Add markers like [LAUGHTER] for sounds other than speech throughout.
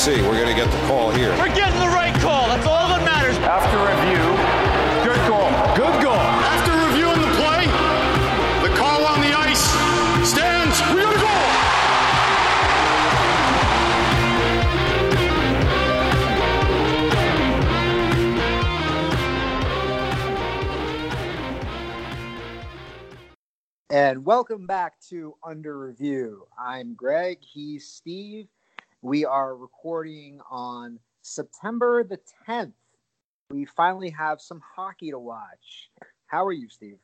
see. We're going to get the call here. We're getting the right call. That's all that matters. After review, good goal. Good goal. After reviewing the play, the call on the ice stands. We got a goal. And welcome back to Under Review. I'm Greg. He's Steve. We are recording on September the 10th. We finally have some hockey to watch. How are you, Steve?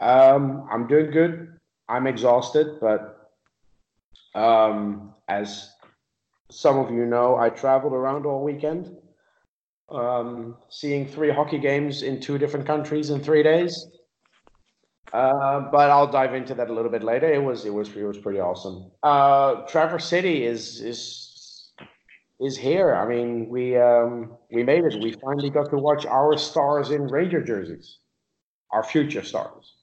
Um, I'm doing good. I'm exhausted, but um, as some of you know, I traveled around all weekend, um, seeing three hockey games in two different countries in three days. Uh, but I'll dive into that a little bit later. It was it was it was pretty awesome. Uh, Traverse City is is is here. I mean, we um, we made it. We finally got to watch our stars in Ranger jerseys, our future stars.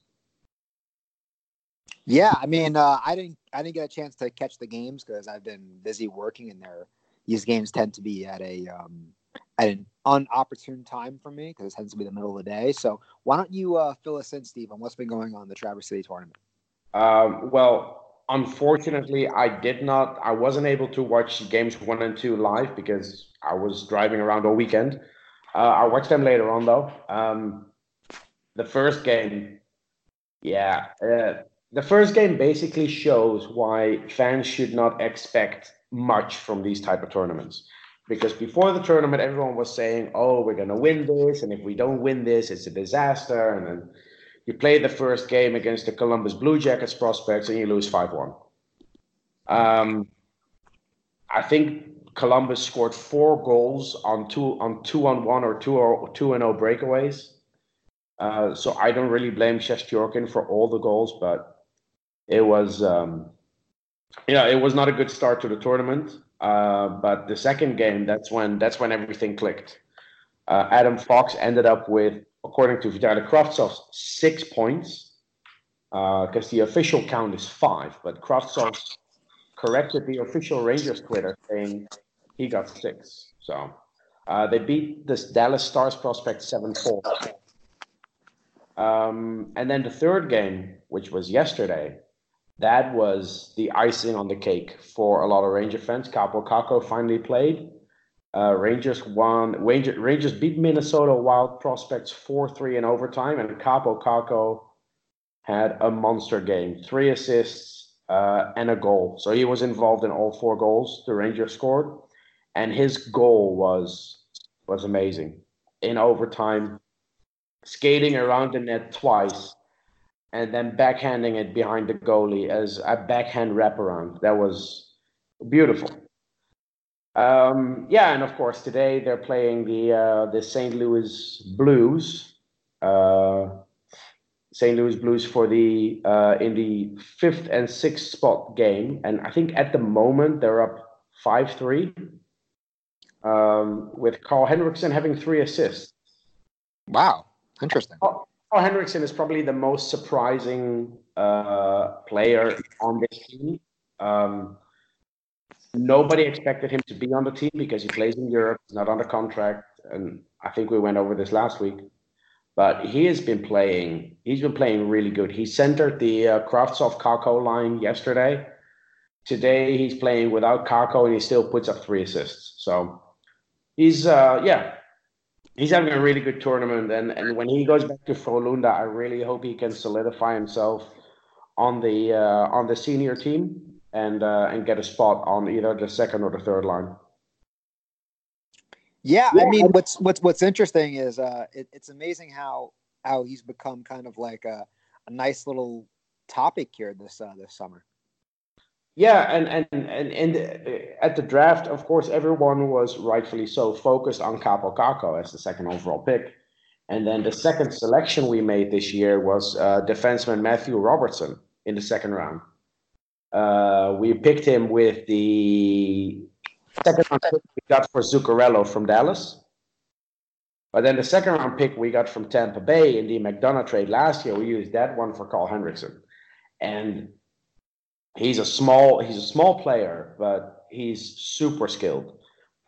Yeah, I mean, uh, I didn't I didn't get a chance to catch the games because I've been busy working, and there these games tend to be at a um, at an unopportune time for me because it tends to be the middle of the day. So why don't you uh, fill us in, Steve, on what's been going on in the Traverse City tournament? Um, well, unfortunately, I did not. I wasn't able to watch games one and two live because I was driving around all weekend. Uh, I watched them later on though. Um, the first game, yeah, uh, the first game basically shows why fans should not expect much from these type of tournaments because before the tournament, everyone was saying, "Oh, we're gonna win this, and if we don't win this, it's a disaster." And then you play the first game against the Columbus Blue Jackets prospects, and you lose five one. Um, I think Columbus scored four goals on two on two on one or two or two and zero breakaways. Uh, so I don't really blame Shesterkin for all the goals, but it was, um, yeah, it was not a good start to the tournament. Uh, but the second game, that's when that's when everything clicked. Uh, Adam Fox ended up with, according to Vitaly Kravtsov, six points because uh, the official count is five, but Kravtsov corrected the official Rangers Twitter saying he got six. So uh, they beat this Dallas Stars prospect seven four. Um, and then the third game, which was yesterday, that was the icing on the cake for a lot of Ranger fans. Kaapo Kakko finally played. Uh, Rangers won. Ranger, Rangers beat Minnesota Wild prospects 4 3 in overtime, and Kaapo Kakko had a monster game three assists uh, and a goal. So he was involved in all four goals the Rangers scored, and his goal was was amazing in overtime, skating around the net twice and then backhanding it behind the goalie as a backhand wraparound. That was beautiful. Um, yeah, and of course today they're playing the uh, the St. Louis Blues. Uh, St. Louis Blues for the uh, in the fifth and sixth spot game, and I think at the moment they're up five three. Um, with Carl Henriksen having three assists. Wow, interesting. Oh, Carl Henriksen is probably the most surprising uh, player on this team. Um, nobody expected him to be on the team because he plays in Europe, he's not under contract, and I think we went over this last week. But he has been playing. He's been playing really good. He centered the uh, Kravtsov Kakko line yesterday. Today he's playing without Kakko, and he still puts up three assists. So he's uh, yeah, he's having a really good tournament, and, and when he goes back to Frölunda, I really hope he can solidify himself on the uh, on the senior team and uh, and get a spot on either the second or the third line. Yeah, I mean, what's what's what's interesting is uh, it, it's amazing how how he's become kind of like a, a nice little topic here this uh, this summer. Yeah, and and and, and at the draft, of course, everyone was rightfully so focused on Kaapo Kakko as the second overall pick. And then the second selection we made this year was uh, defenseman Matthew Robertson in the second round. Uh, we picked him with the second round pick we got for Zuccarello from Dallas. But then the second round pick we got from Tampa Bay in the McDonough trade last year, we used that one for Carl Henriksen. And he's a small he's a small player, but he's super skilled.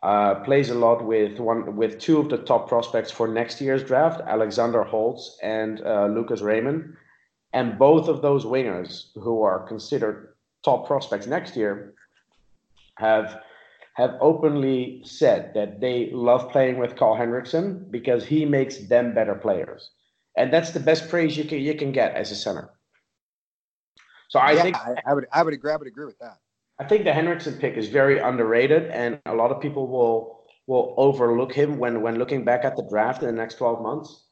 Uh, plays a lot with one with two of the top prospects for next year's draft, Alexander Holtz and uh, Lucas Raymond, and both of those wingers, who are considered top prospects next year, have have openly said that they love playing with Carl Henriksen because he makes them better players, and that's the best praise you can you can get as a center. So I yeah, think I, I would I would agree I would agree with that. I think the Henriksen pick is very underrated, and a lot of people will will overlook him when when looking back at the draft in the next twelve months.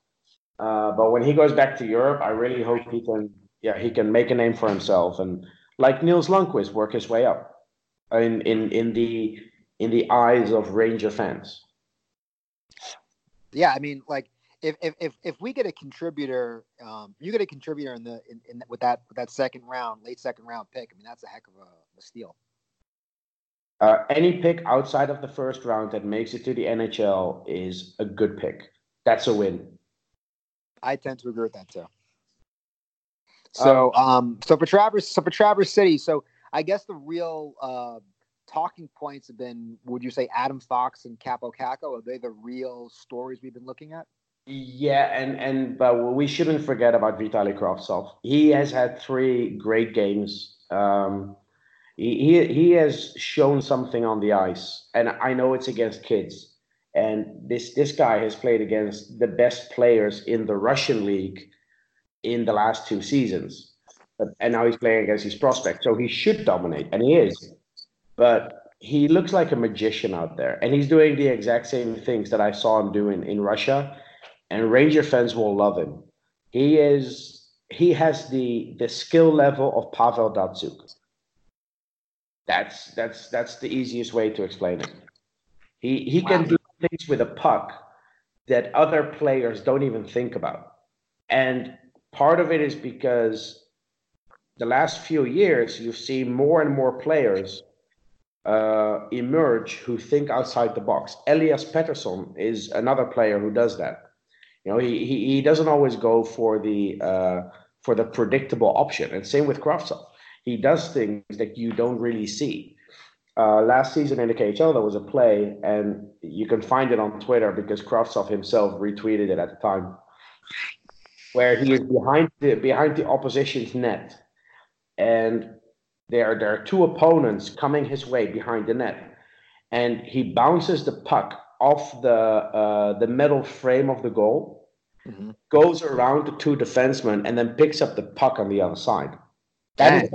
Uh, but when he goes back to Europe, I really hope he can yeah he can make a name for himself and like Nils Lundkvist work his way up in in in the in the eyes of Ranger fans. Yeah, I mean, like if if if, if we get a contributor, um, you get a contributor in the in, in with that with that second round, late second round pick. I mean, that's a heck of a, a steal. Uh, any pick outside of the first round that makes it to the NHL is a good pick. That's a win. I tend to agree with that too. So, um, so for Traverse, so for Traverse City, so I guess the real uh, talking points have been: Would you say Adam Fox and Kaapo Kakko Are they the real stories we've been looking at? Yeah, and and but we shouldn't forget about Vitaly Kravtsov. He has had three great games. Um, he he has shown something on the ice, and I know it's against kids. And this this guy has played against the best players in the Russian league in the last two seasons. But, and now he's playing against his prospect, so he should dominate, and he is. But he looks like a magician out there, and he's doing the exact same things that I saw him doing in Russia. And Ranger fans will love him. He is he has the the skill level of Pavel Datsyuk. That's that's that's the easiest way to explain it. He he wow. can do things with a puck that other players don't even think about. And part of it is because the last few years you've seen more and more players uh, emerge who think outside the box. Elias Pettersson is another player who does that. You know, he he, he doesn't always go for the uh, for the predictable option, and same with Kravtsov he does things that you don't really see. Uh, last season in the KHL, there was a play, and you can find it on Twitter because Kravtsov himself retweeted it at the time, where he is behind the behind the opposition's net, and there there are two opponents coming his way behind the net, and he bounces the puck off the uh, the metal frame of the goal, mm-hmm. goes around the two defensemen, and then picks up the puck on the other side. That is,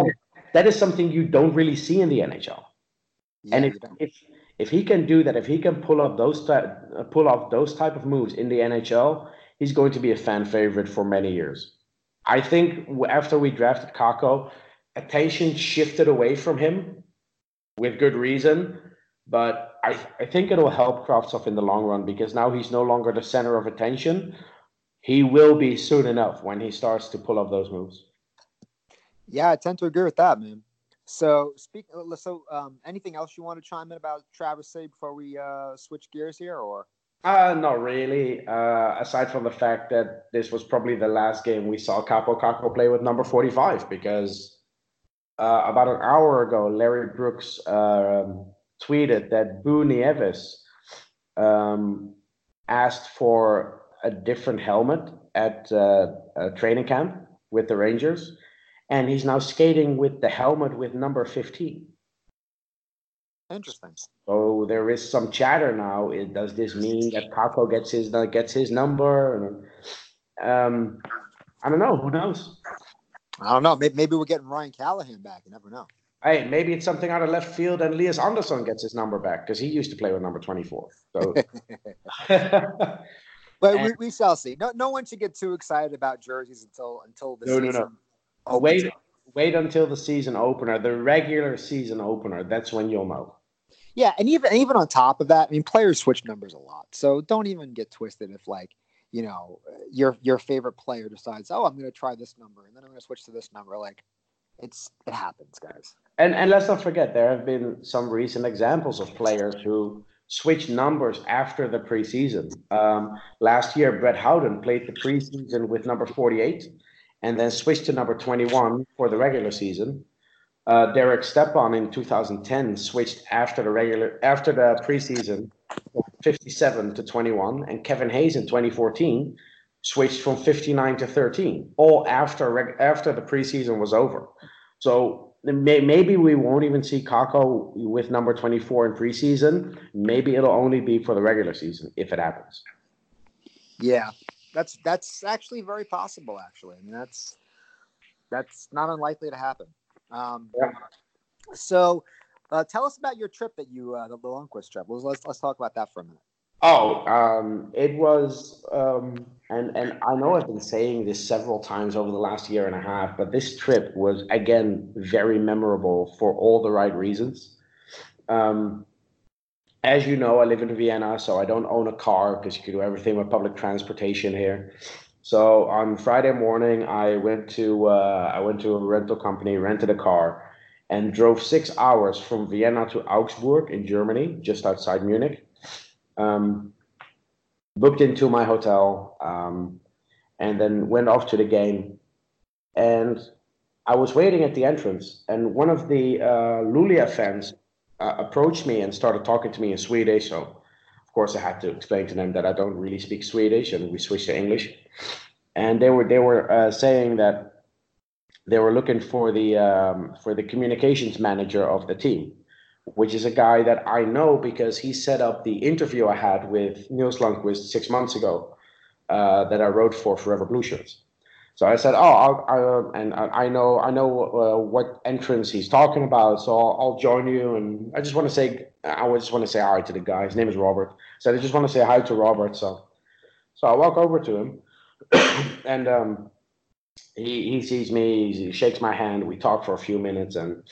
that is something you don't really see in the NHL. Yeah, and if, if if he can do that, if he can pull up those uh, pull off those type of moves in the NHL, he's going to be a fan favorite for many years. I think after we drafted Kakko, attention shifted away from him with good reason, but I, I think it'll help Kravtsov in the long run because now he's no longer the center of attention. He will be soon enough when he starts to pull off those moves. Yeah, I tend to agree with that, man. So, speak. So, um, anything else you want to chime in about Traverse City before we uh, switch gears here, or? Uh, not really. Uh, aside from the fact that this was probably the last game we saw Kaapo Kakko play with number 45, because uh, about an hour ago, Larry Brooks um, tweeted that Boo Nieves um, asked for a different helmet at uh, a training camp with the Rangers and he's now skating with the helmet with number 15. Interesting. So there is some chatter now. Does this mean that Kakko gets his gets his number? Um, I don't know. Who knows? I don't know. Maybe, maybe we're getting Ryan Callahan back. You never know. Hey, maybe it's something out of left field, and Lias Andersson gets his number back because he used to play with number twenty-four. So, [LAUGHS] but we, we shall see. No, no one should get too excited about jerseys until until the no, season. No, no, Oh, wait, wait until the season opener, the regular season opener. That's when you'll know. Yeah, and even even on top of that, I mean, players switch numbers a lot, so don't even get twisted if like you know your your favorite player decides, oh, I'm going to try this number, and then I'm going to switch to this number. Like, it's it happens, guys. And and let's not forget there have been some recent examples of players who switched numbers after the preseason. Um, last year, Brett Howden played the preseason with number 48 and then switched to number 21 for the regular season. Uh, Derek Stepan in 2010 switched after the regular after the preseason, 57 to 21, and Kevin Hayes in 2014 switched from 59 to 13, all after after the preseason was over. So may, maybe we won't even see Kakko with number 24 in preseason. Maybe it'll only be for the regular season if it happens. Yeah, that's that's actually very possible. Actually, I mean that's that's not unlikely to happen. Um, Yeah. So, uh, tell us about your trip that you uh, the Lundkvist trip. Let's, let's let's talk about that for a minute. Oh, um, it was, um, and and I know I've been saying this several times over the last year and a half, but this trip was again very memorable for all the right reasons. Um, as you know, I live in Vienna, so I don't own a car because you can do everything with public transportation here. So on Friday morning, I went to uh, I went to a rental company, rented a car, and drove six hours from Vienna to Augsburg in Germany, just outside Munich. Um, booked into my hotel, um, and then went off to the game. And I was waiting at the entrance, and one of the uh, Luleå fans uh, approached me and started talking to me in Swedish. So, of course, I had to explain to them that I don't really speak Swedish, and we switched to English. And they were they were uh, saying that they were looking for the um, for the communications manager of the team, which is a guy that I know because he set up the interview I had with Nils Lundkvist six months ago uh, that I wrote for Forever Blue Shirts. So I said, "Oh, I'll, I, and I know I know uh, what entrance he's talking about, so I'll, I'll, join you." And I just want to say, I just want to say hi to the guy. His name is Robert. So I just want to say hi to Robert. So, so I walk over to him, [COUGHS] and um, he he sees me. He shakes my hand. We talk for a few minutes, and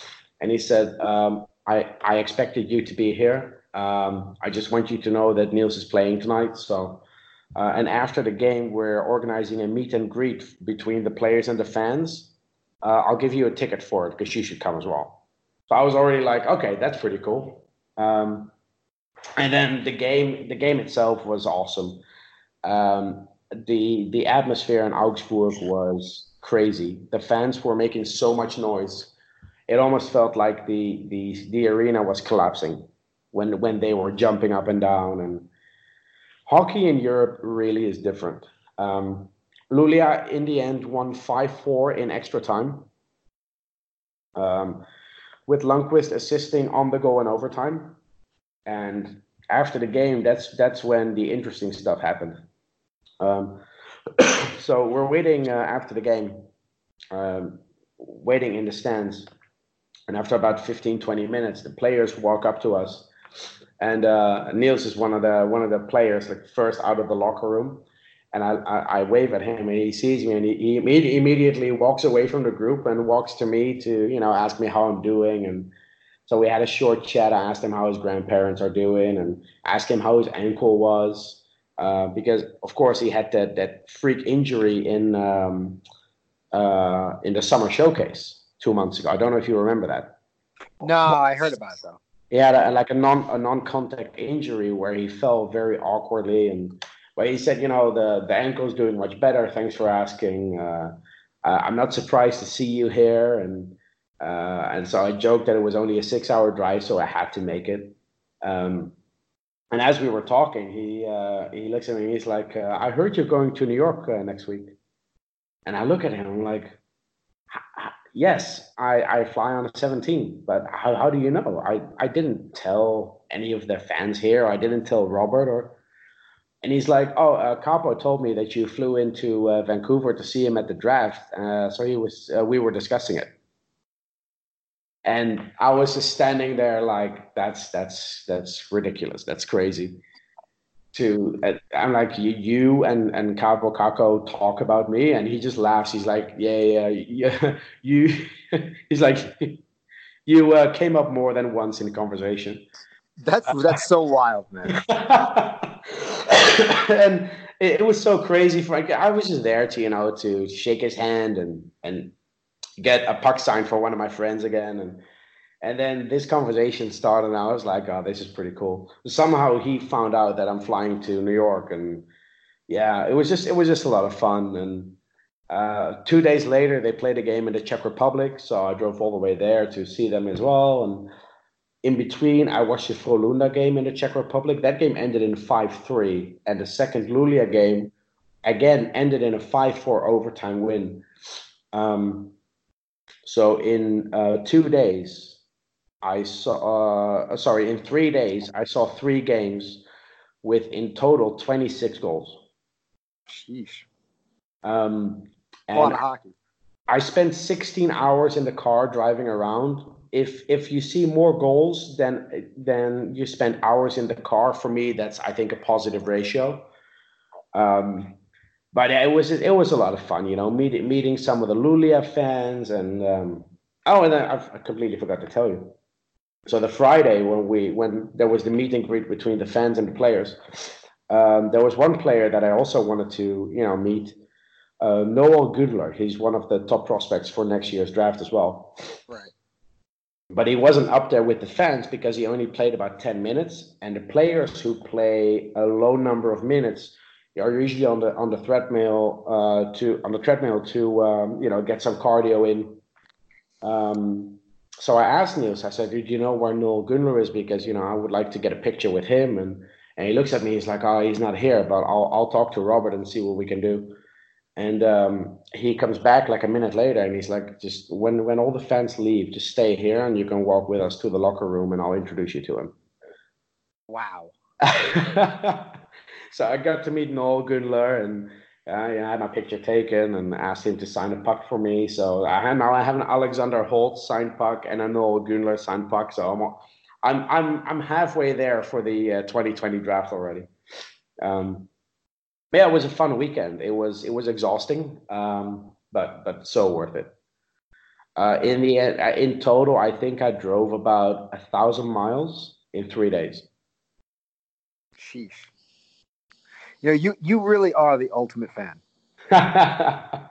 and he said, um, "I I expected you to be here. Um, I just want you to know that Nils is playing tonight, so." Uh, and after the game, we're organizing a meet and greet between the players and the fans. Uh, I'll give you a ticket for it because you should come as well. So I was already like, okay, that's pretty cool. Um, and then the game, the game itself was awesome. Um, the the atmosphere in Augsburg was crazy. The fans were making so much noise. It almost felt like the the the arena was collapsing when when they were jumping up and down and hockey in Europe really is different. Um, Luleå, in the end, won 5 4 in extra time, um, with Lundkvist assisting on the goal in overtime. And after the game, that's that's when the interesting stuff happened. Um, [COUGHS] so we're waiting uh, after the game, um, waiting in the stands. And after about 15, 20 minutes, the players walk up to us and uh, Nils is one of the one of the players, like first out of the locker room. And I, I, I wave at him, and he sees me, and he, he imme- immediately walks away from the group and walks to me to you know ask me how I'm doing. And so we had a short chat. I asked him how his grandparents are doing, and asked him how his ankle was, uh, because of course he had that that freak injury in um, uh, in the summer showcase two months ago. I don't know if you remember that. No, I heard about it though. He had a, like a non a non contact injury where he fell very awkwardly, and but he said, you know, the the ankle's doing much better. Thanks for asking. Uh, uh, I'm not surprised to see you here, and uh, and so I joked that it was only a six hour drive, so I had to make it. Um, and as we were talking, he uh, he looks at me. He's like, uh, "I heard you're going to New York uh, next week," and I look at him. I'm like, yes, I, I fly on a 17, but how, how do you know? I, I didn't tell any of the fans here. I didn't tell Robert or, and he's like, oh, uh, Kaapo told me that you flew into uh, Vancouver to see him at the draft. Uh, so he was, uh, we were discussing it. And I was just standing there like, that's, that's, that's ridiculous. That's crazy to uh, I'm like you, you and and Kaapo Kakko talk about me and he just laughs he's like yeah yeah yeah [LAUGHS] you [LAUGHS] he's like [LAUGHS] you uh, came up more than once in the conversation That's that's so wild, man. and it, it was so crazy for like, I was just there to you know to shake his hand and and get a puck sign for one of my friends again and and then this conversation started, and I was like, "Oh, this is pretty cool." Somehow he found out that I'm flying to New York, and yeah, it was just it was just a lot of fun, and Uh, two days later, they played a game in the Czech Republic, so I drove all the way there to see them as well. And in between, I watched the Frölunda game in the Czech Republic. That game ended in 5 3. And the second Luleå game, again, ended in a 5 4 overtime win. Um, so in uh, two days, I saw, uh, sorry, in three days, I saw three games with in total 26 goals. Sheesh. Um, and hockey. I spent 16 hours in the car driving around. If if you see more goals than than you spend hours in the car, for me, that's I think a positive ratio. Um, but it was it was a lot of fun, you know, meeting meeting some of the Luleå fans and um, oh, and I've, I completely forgot to tell you. So the Friday when we when there was the meet and greet between the fans and the players, um, there was one player that I also wanted to you know meet uh, Noel Gunler. He's one of the top prospects for next year's draft as well. Right. But he wasn't up there with the fans because he only played about 10 minutes. And the players who play a low number of minutes are usually on the on the treadmill uh, to on the treadmill to um, you know get some cardio in. Um, so I asked Nils. I said, "Do you know where Noel Gunler is? Because you know I would like to get a picture with him." And and he looks at me. He's like, "Oh, he's not here, but I'll I'll talk to Robert and see what we can do." And um, he comes back like a minute later, and he's like, "Just when when all the fans leave, just stay here, and you can walk with us to the locker room, and I'll introduce you to him." Wow. [LAUGHS] so I got to meet Noel Gunler, and uh, I had my picture taken, and asked him to sign a puck for me. So I have, now I have an Alexander Holtz signed puck and a Noel Gunler signed puck. So I'm I'm I'm I'm halfway there for the uh, 2020 draft already. Um, yeah, it was a fun weekend. It was it was exhausting, um, but but so worth it. Uh, in the end, uh, in total, I think I drove about a thousand miles in three days. Sheesh. You know, you you really are the ultimate fan. [LAUGHS]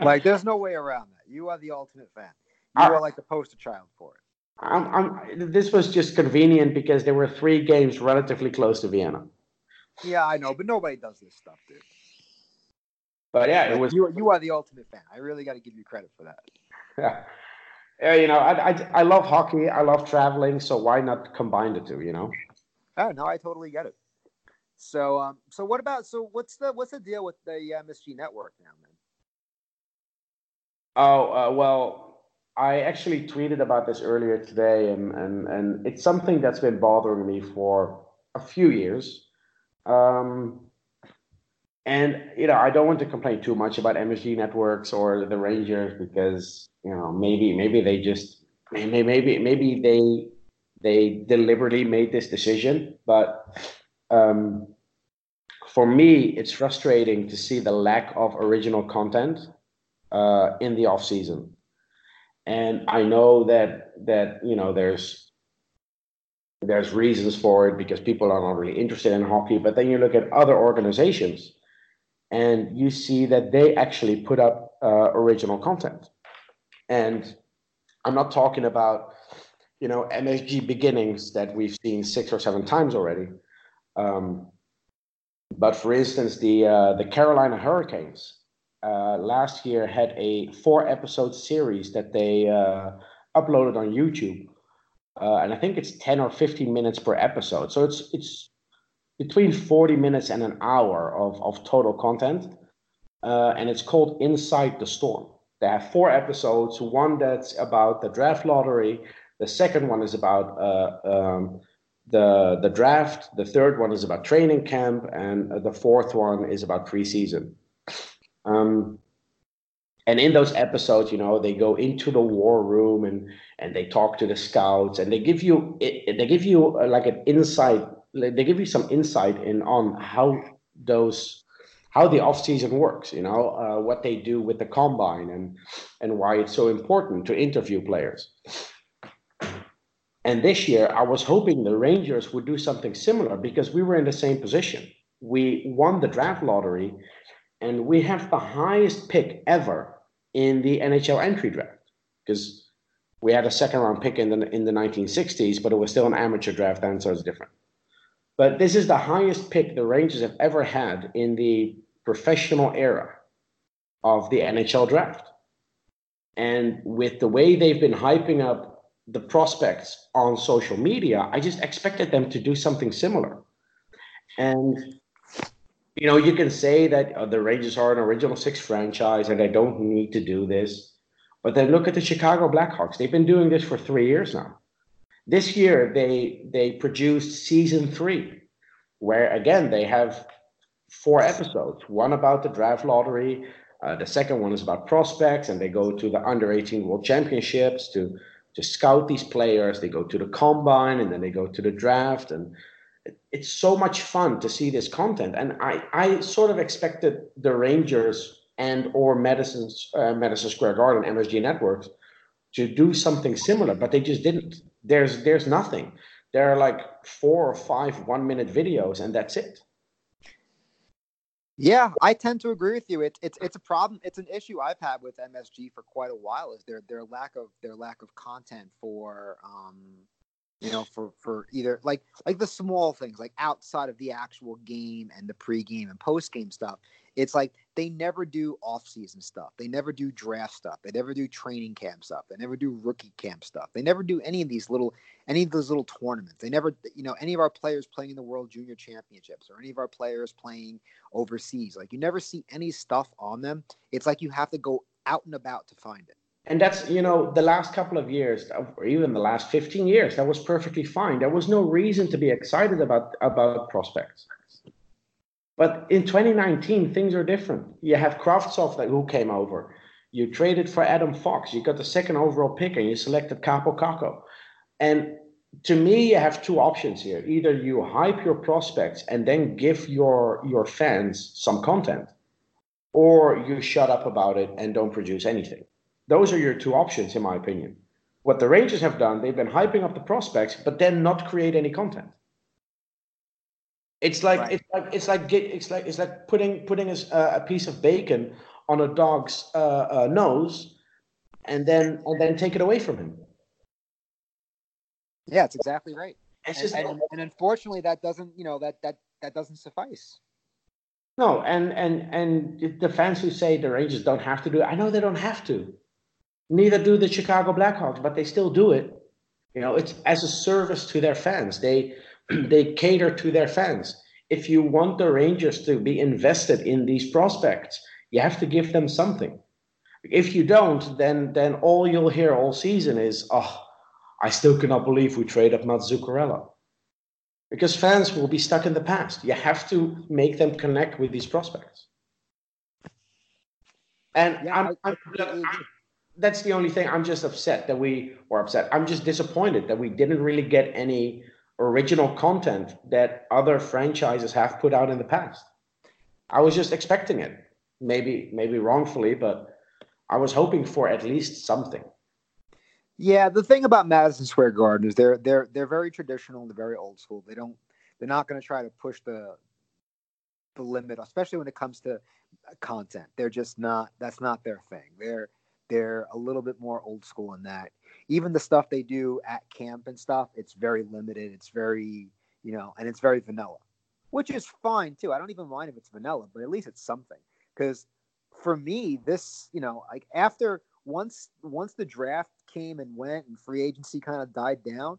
Like, there's no way around that. You are the ultimate fan. You I- are like the poster child for it. I'm, I'm, this was just convenient because there were three games relatively close to Vienna. Yeah, I know, but nobody does this stuff, dude. But yeah, it was. you you are the ultimate fan. I really got to give you credit for that. Yeah. Yeah, you know, I, I I love hockey. I love traveling. So why not combine the two? You know. Oh no, I totally get it. So um, so what about so what's the what's the deal with the MSG network now, man? Oh uh, well, I actually tweeted about this earlier today, and and and it's something that's been bothering me for a few years. Um, and you know, I don't want to complain too much about MSG networks or the Rangers because you know maybe maybe they just maybe maybe maybe they they deliberately made this decision, but um, for me, it's frustrating to see the lack of original content uh, in the off season. And I know that that you know there's there's reasons for it because people are not really interested in hockey. But then you look at other organizations, and you see that they actually put up uh, original content. And I'm not talking about you know MSG beginnings that we've seen six or seven times already. Um, but for instance, the uh, the Carolina Hurricanes uh, last year had a four episode series that they uh, uploaded on YouTube, uh, and I think it's ten or fifteen minutes per episode. So it's it's between forty minutes and an hour of of total content, uh, and it's called Inside the Storm. They have four episodes. One that's about the draft lottery. The second one is about uh, um, the the draft. The third one is about training camp, and uh, the fourth one is about preseason. Um, and in those episodes, you know, they go into the war room and and they talk to the scouts, and they give you they give you uh, like an insight. They give you some insight in on how those how the off season works. You know, uh, what they do with the combine and and why it's so important to interview players. And this year, I was hoping the Rangers would do something similar because we were in the same position. We won the draft lottery, and we have the highest pick ever in the NHL entry draft because we had a second round pick in the in the 1960s, but it was still an amateur draft then, so it's different. But this is the highest pick the Rangers have ever had in the professional era. of the NHL draft. And with the way they've been hyping up the prospects on social media, I just expected them to do something similar. And you know, you can say that uh, the Rangers are an original six franchise and they don't need to do this. But then look at the Chicago Blackhawks. They've been doing this for three years now. This year they they produced season three, where again they have four episodes. One about the draft lottery, uh, the second one is about prospects, and they go to the under 18 World Championships to to scout these players. They go to the combine, and then they go to the draft, and it's so much fun to see this content. And I I sort of expected the Rangers and or Madison uh, Madison Square Garden MSG Networks to do something similar, but they just didn't. There's there's nothing. There are like four or five one minute videos, and that's it. Yeah, I tend to agree with you. It's it's it's a problem. It's an issue I've had with MSG for quite a while. Is their their lack of their lack of content for um you know for for either like like the small things like outside of the actual game and the pregame and postgame stuff it's like they never do off-season stuff. They never do draft stuff. They never do training camp stuff. They never do rookie camp stuff. They never do any of these little any of those little tournaments. They never you know any of our players playing in the world junior championships or any of our players playing overseas. Like you never see any stuff on them. It's like you have to go out and about to find it. And that's you know the last couple of years or even the last 15 years that was perfectly fine. There was no reason to be excited about about prospects but in 2019 things are different. You have Kravtsov that who came over. You traded for Adam Fox. You got the second overall pick and you selected Kaapo Kakko and to me you have two options here. Either you hype your prospects and then give your your fans some content or you shut up about it and don't produce anything. Those are your two options, in my opinion. What the Rangers have done, they've been hyping up the prospects, but then not create any content. It's like right. it's like it's like it's like it's like putting putting a, a piece of bacon on a dog's uh, uh, nose, and then and then take it away from him. Yeah, it's exactly right. It's and, just, and, and unfortunately, that doesn't you know that that that doesn't suffice. No, and and and the fans who say the Rangers don't have to do it, I know they don't have to. Neither do the Chicago Blackhawks, but they still do it. You know, it's as a service to their fans. They [CLEARS THROAT] they cater to their fans. If you want the Rangers to be invested in these prospects, you have to give them something. If you don't, then then all you'll hear all season is, "Oh, I still cannot believe we traded Matt Zuccarello." Because fans will be stuck in the past. You have to make them connect with these prospects. And yeah, I'm, I, I, I'm, that's the only thing. I'm just upset that we, were upset. I'm just disappointed that we didn't really get any original content that other franchises have put out in the past. I was just expecting it, maybe maybe wrongfully, but I was hoping for at least something. Yeah, the thing about Madison Square Garden is they're they're they're very traditional. They're very old school. They don't they're not going to try to push the the limit, especially when it comes to content. They're just not. That's not their thing. They're they're a little bit more old school in that. Even the stuff they do at camp and stuff, it's very limited. It's very, you know, and it's very vanilla, which is fine too. I don't even mind if it's vanilla, but at least it's something. Because for me, this, you know, like after once once the draft came and went and free agency kind of died down,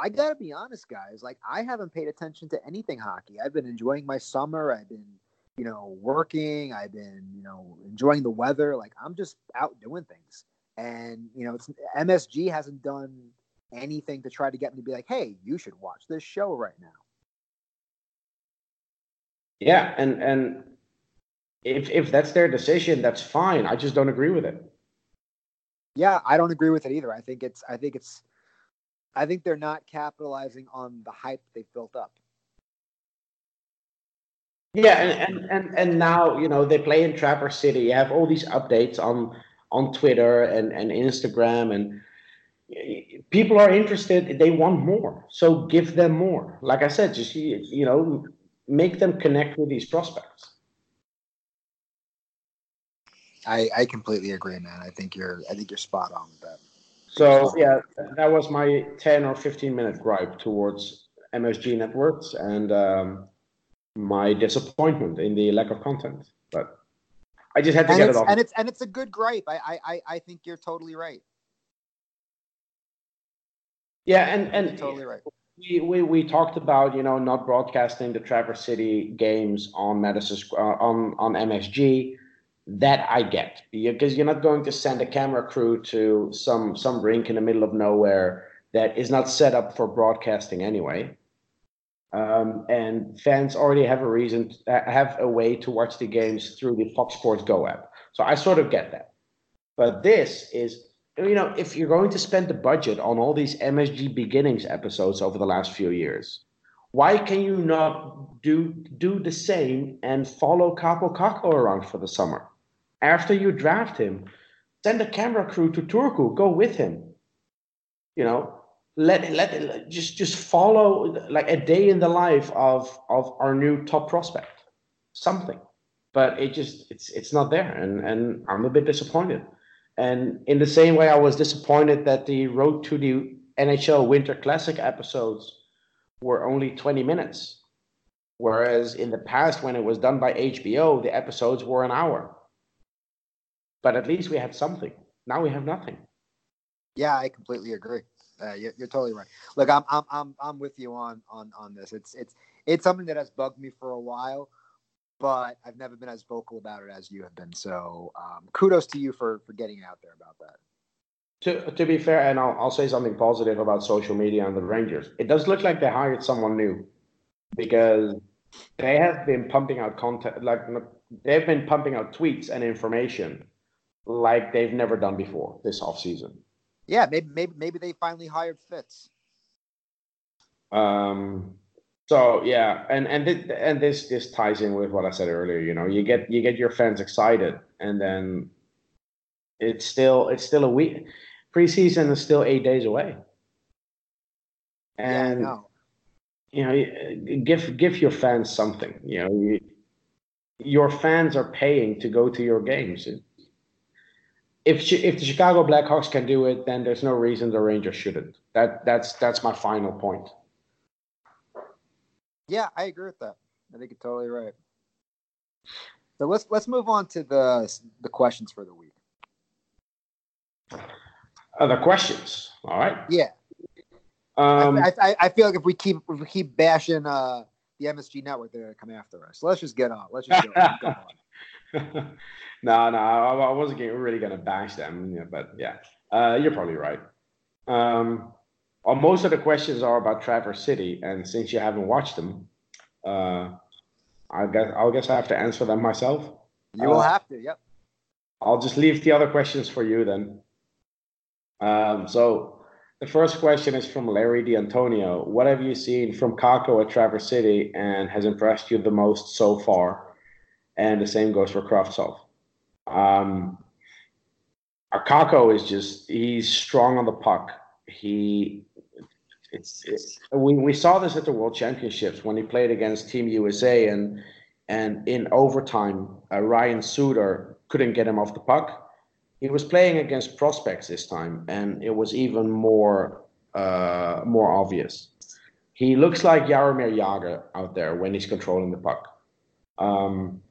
I gotta be honest, guys. Like I haven't paid attention to anything hockey. I've been enjoying my summer. I've been you know, working. I've been, you know, enjoying the weather. Like I'm just out doing things. And, you know, it's MSG hasn't done anything to try to get me to be like, hey, you should watch this show right now. Yeah, and and if if that's their decision, that's fine. I just don't agree with it. Yeah, I don't agree with it either. I think it's I think it's I think they're not capitalizing on the hype they've built up. Yeah, and, and, and, and now, you know, they play in Traverse City. You have all these updates on on Twitter and, and Instagram and people are interested they want more. So give them more. Like i said just you know make them connect with these prospects. I i completely agree man. I think you're i think you're spot on with that. So yeah that was my 10 or 15 minute gripe towards msg networks and um, my disappointment in the lack of content. But I just had to and get it off. and it's and it's a good gripe. I, I I think you're totally right. yeah, and You're and totally right. we, we we talked about you know not broadcasting the Traverse City games on Madison uh, on on MSG. That I get because you're not going to send a camera crew to some some rink in the middle of nowhere that is not set up for broadcasting anyway. Um, and fans already have a reason, uh, have a way to watch the games through the Fox Sports Go app. So I sort of get that. But this is, you know, if you're going to spend the budget on all these MSG beginnings episodes over the last few years, why can you not do do the same and follow Kaapo Kakko around for the summer? After you draft him, send a camera crew to Turku, go with him. You know, let let just just follow like a day in the life of of our new top prospect, something. But it just it's it's not there, and and I'm a bit disappointed. And in the same way, I was disappointed that the Road to the NHL Winter Classic episodes were only 20 minutes, whereas in the past, when it was done by HBO, the episodes were an hour. But at least we had something. Now we have nothing. Yeah, I completely agree. Uh, you're, you're totally right. Look, I'm I'm I'm I'm with you on on on this. It's it's it's something that has bugged me for a while, but I've never been as vocal about it as you have been. So um, kudos to you for for getting out there about that. To, to be fair, and I'll, I'll say something positive about social media and the Rangers. It does look like they hired someone new because they have been pumping out content, like they've been pumping out tweets and information like they've never done before this off season. Yeah, maybe maybe maybe they finally hired Fitz. Um, so yeah, and and th- and this this ties in with what I said earlier. You know, you get you get your fans excited, and then it's still it's still a week. Preseason is still eight days away, and yeah, you know, give give your fans something. You know, you, your fans are paying to go to your games. If if the Chicago Blackhawks can do it, then there's no reason the Rangers shouldn't. That that's that's my final point. Yeah, I agree with that. I think you're totally right. So let's let's move on to the the questions for the week. Other questions? All right. Yeah. Um, I, I, I feel like if we keep if we keep bashing uh, the MSG network, they're gonna come after us. So let's just get on. Let's just go on. [LAUGHS] no, no, I, wasn't getting, really going to bash them, yeah, but yeah, uh, you're probably right. Um, well, most of the questions are about Traverse City, and since you haven't watched them, uh, I guess I guess I have to answer them myself. You will Uh, have to. Yep. I'll just leave the other questions for you then. Um, so the first question is from Larry D'Antonio. What have you seen from Kakko at Traverse City and has impressed you the most so far? And the same goes for Kravtsov. Um, Kakko is just he's strong on the puck. He it's, it's we, we saw this at the World Championships when he played against Team USA and and in overtime uh, Ryan Suter couldn't get him off the puck. He was playing against prospects this time, and it was even more uh, more obvious. He looks like Jaromir Jagr out there when he's controlling the puck. Um,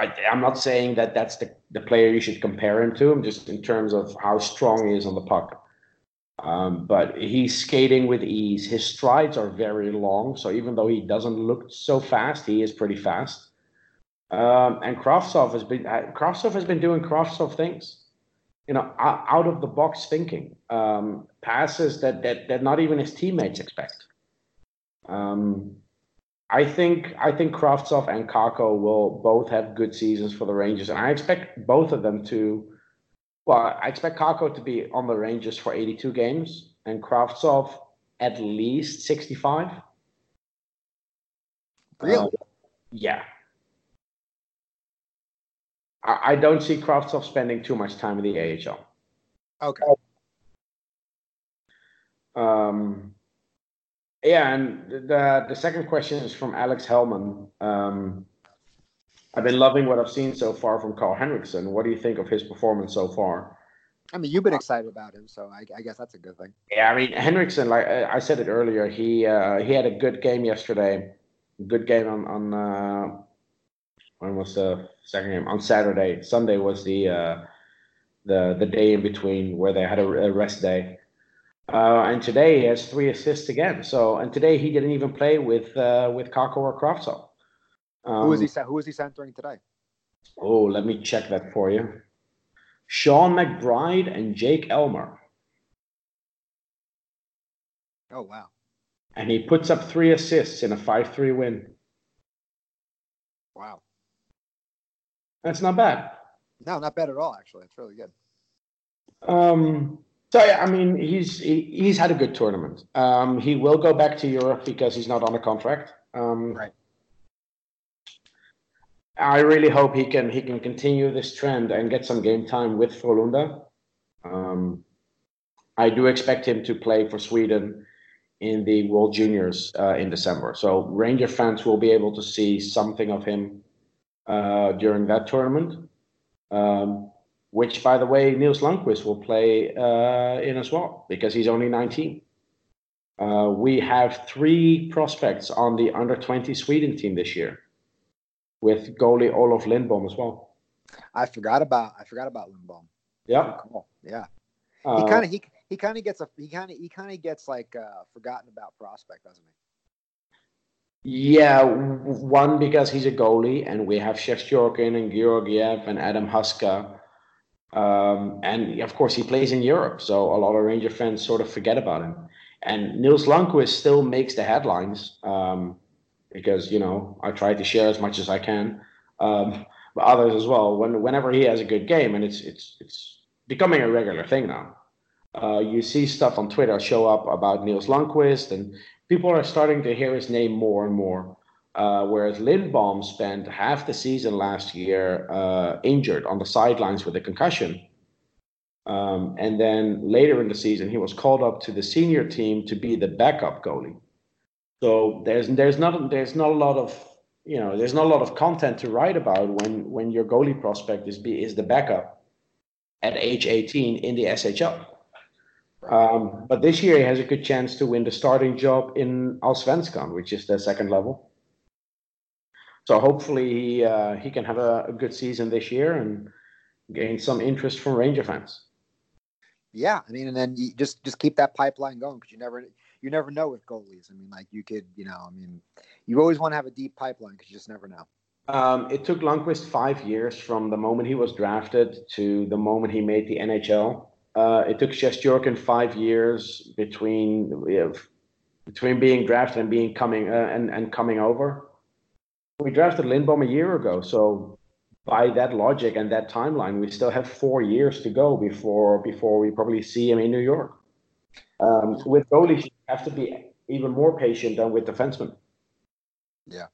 I, I'm not saying that that's the, the player you should compare him to, just in terms of how strong he is on the puck. Um, but he's skating with ease. His strides are very long, so even though he doesn't look so fast, he is pretty fast. Um, and Kravtsov has been uh, Kravtsov has been doing Kravtsov things, you know, out, out of the box thinking, um, passes that, that that not even his teammates expect. Um, I think I think Kravtsov and Kakko will both have good seasons for the Rangers, and I expect both of them to. Well, I expect Kakko to be on the Rangers for 82 games, and Kravtsov at least 65. Really? Uh, yeah. I, I don't see Kravtsov spending too much time in the AHL. okay. Um, yeah, and the the second question is from Alex Hellman. Um, I've been loving what I've seen so far from Carl Henriksen. What do you think of his performance so far? I mean, you've been excited about him, so I, I guess that's a good thing. Yeah, I mean Henriksen, like uh, I said it earlier, he uh, he had a good game yesterday. Good game on on uh, when was the second game? On Saturday. Sunday was the uh, the the day in between where they had a, a rest day. Uh, and today he has three assists again. So and today he didn't even play with uh, with Kakko or Kravtsov. Um, who is he? ce- Who is he centering today? Oh, let me check that for you. Sean McBride and Jake Elmer. Oh wow. And he puts up three assists in a 5 3 win. Wow. That's not bad. No, not bad at all. Actually, it's really good. Um, so yeah, I mean, he's he, he's had a good tournament. Um, he will go back to Europe because he's not on a contract. Um, Right. I really hope he can he can continue this trend and get some game time with Frölunda. Um, I do expect him to play for Sweden in the World Juniors uh, in December. So Ranger fans will be able to see something of him uh, during that tournament. Um, which, by the way, Nils Lundkvist will play uh, in as well because he's only 19. Uh, we have three prospects on the under 20 Sweden team this year, with goalie Olof Lindbom as well. I forgot about I forgot about Lindbom. Yeah, Cool. Yeah. uh, He kind of he he kind of gets a he kind of he kind of gets like uh forgotten about prospect, doesn't he? yeah. One because he's a goalie, and we have Shesterkin and Georgiev and Adam Huska. Um, and of course, he plays in Europe, so a lot of Ranger fans sort of forget about him. And Nils Lundkvist still makes the headlines um, because you know I try to share as much as I can, um, but others as well. When whenever he has a good game, and it's it's it's becoming a regular thing now. Uh, you see stuff on Twitter show up about Nils Lundkvist, and people are starting to hear his name more and more. Uh, whereas Lindbom spent half the season last year uh, injured on the sidelines with a concussion. Um, and then later in the season, he was called up to the senior team to be the backup goalie. So there's there's not there's not a lot of you know there's not a lot of content to write about when when your goalie prospect is be is the backup at age 18 in the SHL. Um, but this year he has a good chance to win the starting job in Allsvenskan, which is the second level. So hopefully he uh, he can have a, a good season this year and gain some interest from Ranger fans. Yeah, I mean, and then you just just keep that pipeline going because you never you never know with goalies. I mean, like you could, you know, I mean, you always want to have a deep pipeline because you just never know. Um, it took Lundqvist five years from the moment he was drafted to the moment he made the NHL. Uh, it took Shesterkin five years between between being drafted and being coming uh, and and coming over. We drafted Lindbom a year ago, so by that logic and that timeline, we still have four years to go before before we probably see him in New York. Um, with goalies, you have to be even more patient than with defensemen. Yeah,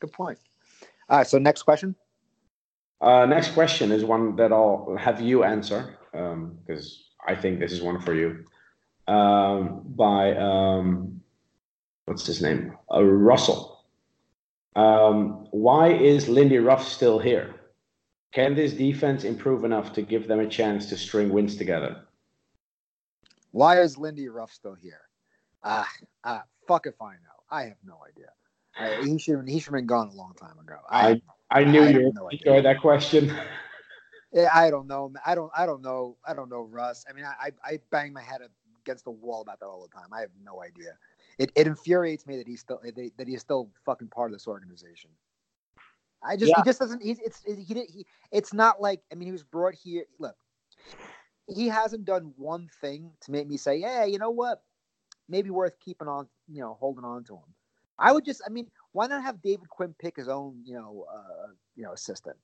good point. All right, so next question. Uh, next question is one that I'll have you answer because I think this is one for you. Um, by um, what's his name? Uh, Russell. Um, why is Lindy Ruff still here? Can this defense improve enough to give them a chance to string wins together? Why is Lindy Ruff still here? Ah, ah, fuck if I know. I have no idea. I, he should he should have been gone a long time ago. I I knew I you no would idea. enjoy that question. [LAUGHS] Yeah, I don't know. I don't. I don't know. I don't know Russ. I mean, I I bang my head against the wall about that all the time. I have no idea. It it infuriates me that he's still that that he's still fucking part of this organization. I just Yeah. he just doesn't. He's it's he he. It's not like I mean he was brought here. Look, he hasn't done one thing to make me say, yeah, you know what, maybe worth keeping on. You know, holding on to him. I would just. I mean, why not have David Quinn pick his own? You know, uh, you know, assistant.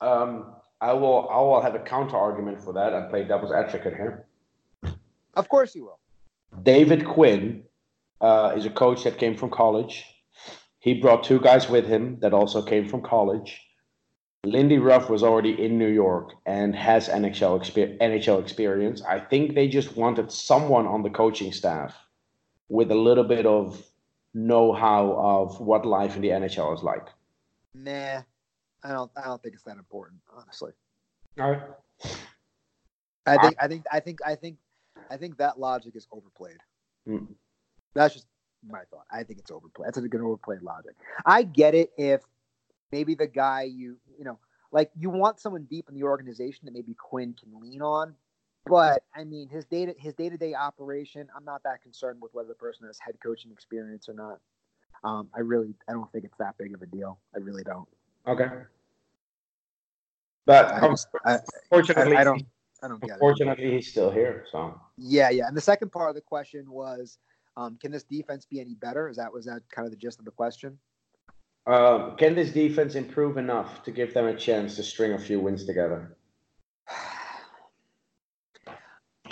um, I will. I will have a counter argument for that. I play devil's advocate here. Of course you will. David Quinn uh, is a coach that came from college. He brought two guys with him that also came from college. Lindy Ruff was already in New York and has NHL, exper- NHL experience. I think they just wanted someone on the coaching staff with a little bit of know-how of what life in the NHL is like. Nah, I don't. I don't think it's that important, honestly. All right. I think. I think. I think. I think. I think that logic is overplayed. Hmm. That's just my thought. I think it's overplayed. That's a good overplayed logic. I get it if maybe the guy you you know like you want someone deep in the organization that maybe Quinn can lean on. But I mean, his data his day to day operation, I'm not that concerned with whether the person has head coaching experience or not. Um, I really I don't think it's that big of a deal. I really don't. Okay. But I, I, unfortunately, I, I don't I don't get it. unfortunately, he's still here. So Yeah, yeah. And the second part of the question was, um, can this defense be any better? Is that was that kind of the gist of the question? Um, can this defense improve enough to give them a chance to string a few wins together? [SIGHS]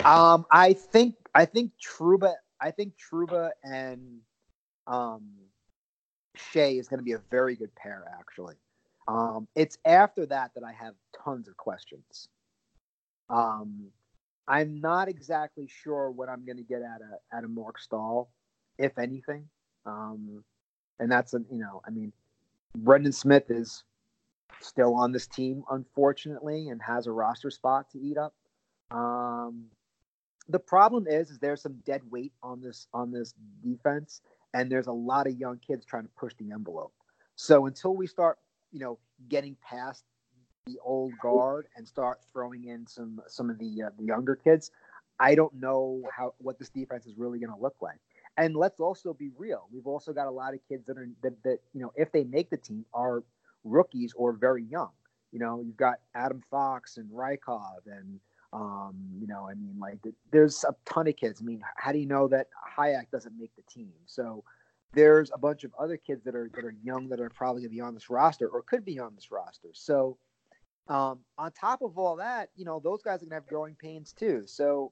Um, I think I think Trouba I think Trouba and um Skjei is going to be a very good pair actually. Um, it's after that that I have tons of questions. Um, I'm not exactly sure what I'm going to get at a at a Marc Staal, if anything. Um, and that's a you know I mean, Brendan Smith is still on this team unfortunately and has a roster spot to eat up. Um, the problem is, is there's some dead weight on this on this defense, and there's a lot of young kids trying to push the envelope. So until we start, you know, getting past the old guard and start throwing in some some of the uh, the younger kids, I don't know how what this defense is really going to look like. And let's also be real. We've also got a lot of kids that are that, that you know if they make the team are rookies or very young. You know, you've got Adam Fox and Rykov and um, you know, I mean, like there's a ton of kids. I mean, how do you know that Hajek doesn't make the team? So there's a bunch of other kids that are that are young that are probably going to be on this roster or could be on this roster. So um, on top of all that, you know, those guys are going to have growing pains too. So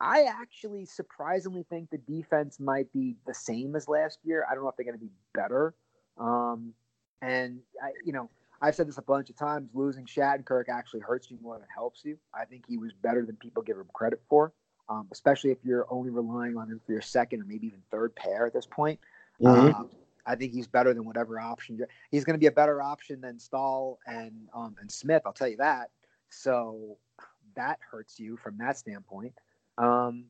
I actually surprisingly think the defense might be the same as last year. I don't know if they're going to be better. Um, and I, you know, I've said this a bunch of times. Losing Shattenkirk actually hurts you more than it helps you. I think he was better than people give him credit for, um, especially if you're only relying on him for your second or maybe even third pair at this point. Mhm. Um, I think he's better than whatever option. He's going to be a better option than Staal and um, and Smith. I'll tell you that. So that hurts you from that standpoint. Um,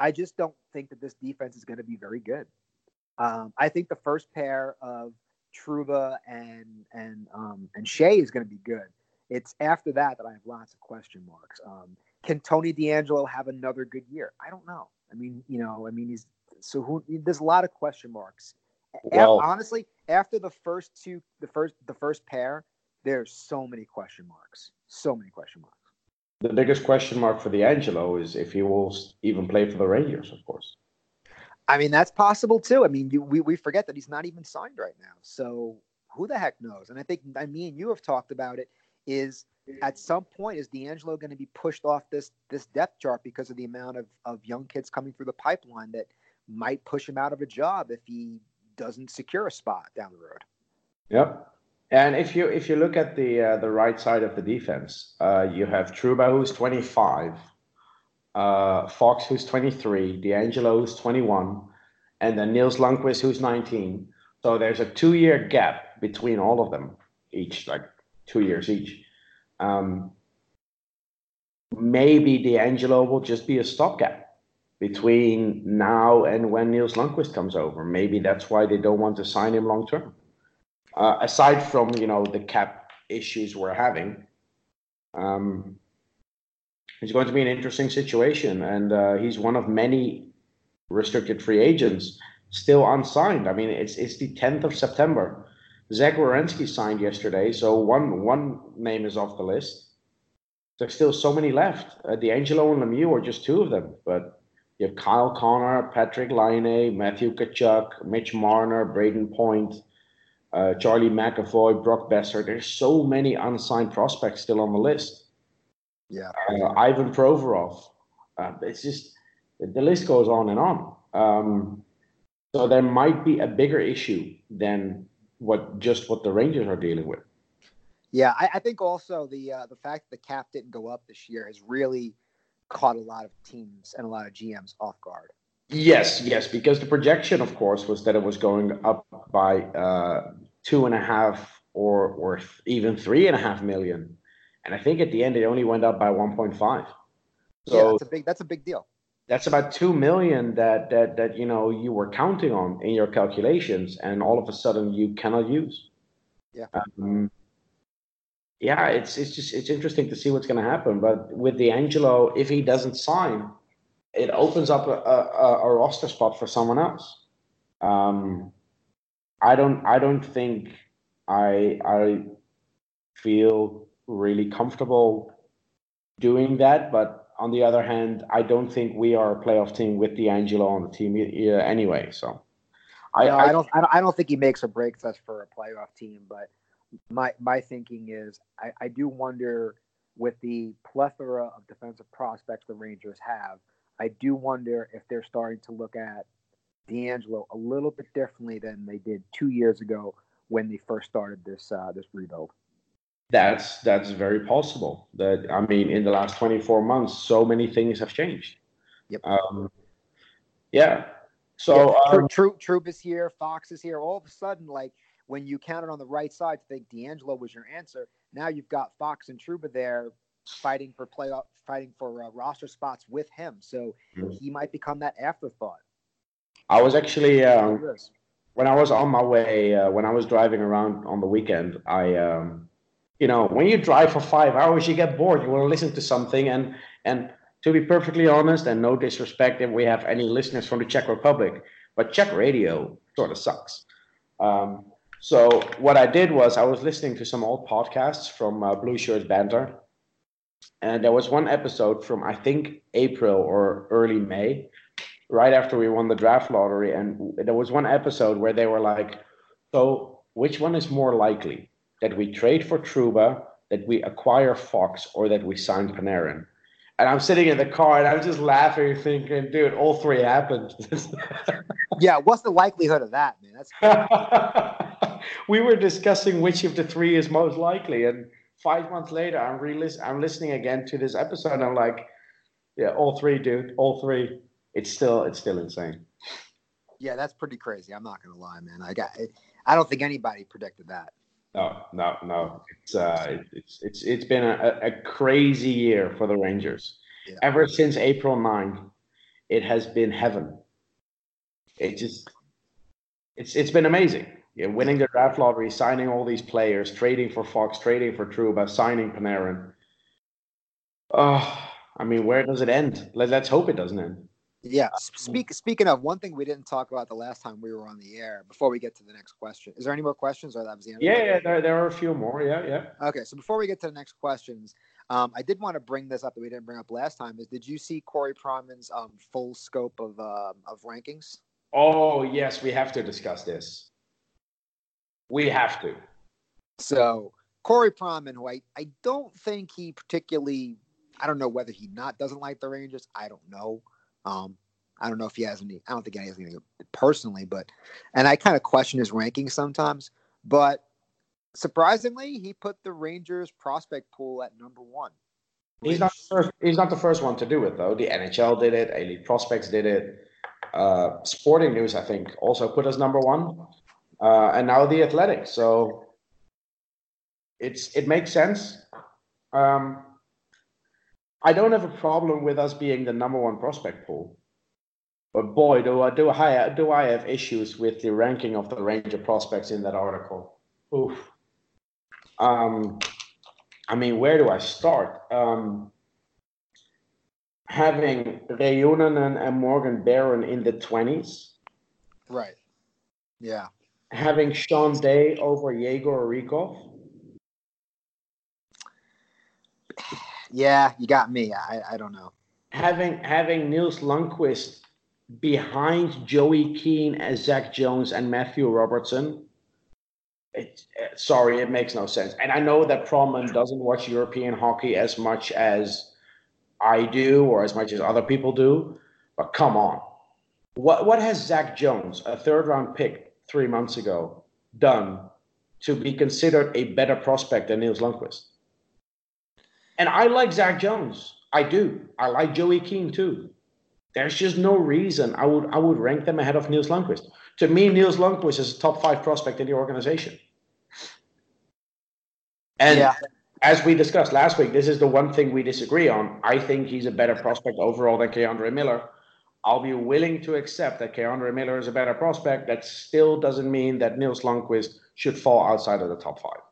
I just don't think that this defense is going to be very good. Um, I think the first pair of Trouba and and um, and Skjei is going to be good. It's after that that I have lots of question marks. Um, can Tony DeAngelo have another good year? I don't know. I mean, you know, I mean, he's so who? There's a lot of question marks. A- Well- honestly, after the first two, the first the first pair, there's so many question marks. So many question marks. The biggest question mark for DeAngelo is if he will even play for the Rangers, of course. I mean, that's possible too. I mean, you, we, we forget that he's not even signed right now. So who the heck knows? And I think I mean you have talked about it. Is at some point is DeAngelo going to be pushed off this this depth chart because of the amount of, of young kids coming through the pipeline that might push him out of a job if he doesn't secure a spot down the road. Yep. And if you if you look at the uh, the right side of the defense, uh, you have Trouba who's 25, uh, Fox who's 23, DeAngelo who's 21, and then Nils Lundkvist who's 19. So there's a two year gap between all of them, each like two years each. Um, maybe DeAngelo will just be a stopgap between now and when Nils Lundkvist comes over. Maybe that's why they don't want to sign him long term. Uh, aside from you know the cap issues we're having, um, it's going to be an interesting situation, and uh, he's one of many restricted free agents still unsigned. I mean, it's it's the 10th of September. Zach Werenski signed yesterday, so one one name is off the list. There's still so many left. Uh, DeAngelo and Lemieux are just two of them, but you have Kyle Connor, Patrik Laine, Matthew Tkachuk, Mitch Marner, Brayden Point, uh, Charlie McAvoy, Brock Boeser. There's so many unsigned prospects still on the list. Yeah. Uh, Ivan Provorov. Uh, it's just the list goes on and on. Um, so there might be a bigger issue than what just what the Rangers are dealing with. Yeah, I, I think also the uh, the fact that the cap didn't go up this year has really caught a lot of teams and a lot of GMs off guard. Yes, yes, because the projection, of course, was that it was going up by uh, two and a half or or th- even three and a half million, and I think at the end it only went up by one point five. yeah, So that's a big that's a big deal. that's about two million that that that you know you were counting on in your calculations, and all of a sudden you cannot use. Yeah. Um, yeah, it's it's just it's interesting to see what's going to happen. But with DeAngelo, if he doesn't sign, it opens up a, a, a roster spot for someone else. Um, I don't I don't think I I feel really comfortable doing that. But on the other hand, I don't think we are a playoff team with DeAngelo on the team anyway. So I, no, I, I, don't, I don't I don't think he makes or breaks us for a playoff team. But my my thinking is I, I do wonder with the plethora of defensive prospects the Rangers have, I do wonder if they're starting to look at DeAngelo a little bit differently than they did two years ago when they first started this uh, this rebuild. That's that's very possible. That I mean, in the last 24 months, so many things have changed. Yep. Um, yeah. So yeah, um, Troop, Troop is here, Fox is here. All of a sudden, like when you counted on the right side to think DeAngelo was your answer, now you've got Fox and Trouba there fighting for playoff, fighting for uh, roster spots with him. So mm-hmm. he might become that afterthought. I was actually um, when I was on my way uh, when I was driving around on the weekend. I, um, you know, when you drive for five hours, you get bored. You want to listen to something, and and to be perfectly honest, and no disrespect if we have any listeners from the Czech Republic, but Czech radio sort of sucks. Um, so what I did was I was listening to some old podcasts from uh, Blueshirt Banter, and there was one episode from I think April or early May, right after we won the draft lottery, and there was one episode where they were like, "So which one is more likely that we trade for Trouba, that we acquire Fox, or that we sign Panarin?" And I'm sitting in the car and I'm just laughing, thinking, dude, all three happened. [LAUGHS] yeah, what's the likelihood of that, man? That's [LAUGHS] we were discussing which of the three is most likely, and five months later, I'm re I'm listening again to this episode, and I'm like, yeah, all three, dude, all three. It's still, it's still insane. Yeah, that's pretty crazy. I'm not gonna lie, man. I got, I don't think anybody predicted that. No, no, no. It's uh, it's it's it's been a, a crazy year for the Rangers. Yeah. Ever since April 9, it has been heaven. It just it's it's been amazing. Yeah, winning the draft lottery, signing all these players, trading for Fox, trading for Trouba, signing Panarin. Oh, I mean, where does it end? Let, let's hope it doesn't end. Yeah. Speak, speaking of one thing we didn't talk about the last time we were on the air before we get to the next question. Is there any more questions or that was the end? Yeah, yeah, there, there are a few more. Yeah, yeah. Okay. So before we get to the next questions, um, I did want to bring this up that we didn't bring up last time is did you see Corey Pronman's um, full scope of, uh, of rankings? Oh, yes. We have to discuss this. We have to. So Corey Pronman, who I, I don't think he particularly, I don't know whether he not doesn't like the Rangers. I don't know. Um, I don't know if he has any. I don't think he has anything personally, but and I kind of question his ranking sometimes. But surprisingly, he put the Rangers prospect pool at number one. He's not first, he's not the first one to do it though. The NHL did it. Elite Prospects did it. Uh, Sporting News, I think, also put us number one, uh, and now the Athletics. So it's it makes sense. Um, I don't have a problem with us being the number one prospect pool. But boy, do I do I do I have issues with the ranking of the Ranger prospects in that article. Oof. Um, I mean, where do I start? Um, having Reunanen and Morgan Barron in the twenties. Right. Yeah. Having Sean Day over Yegor Rykov. Yeah, you got me. I, I don't know. Having having Nils Lundkvist behind Joey Keane as Zach Jones and Matthew Robertson. It, sorry, it makes no sense. And I know that Pronman doesn't watch European hockey as much as I do or as much as other people do. But come on. What what has Zach Jones, a third round pick three months ago, done to be considered a better prospect than Nils Lundkvist? And I like Zach Jones. I do. I like Joey Keane too. There's just no reason I would I would rank them ahead of Nils Lundkvist. To me, Nils Lundkvist is a top five prospect in the organization. And yeah. as we discussed last week, this is the one thing we disagree on. I think he's a better prospect overall than K'Andre Miller. I'll be willing to accept that K'Andre Miller is a better prospect. That still doesn't mean that Nils Lundkvist should fall outside of the top five.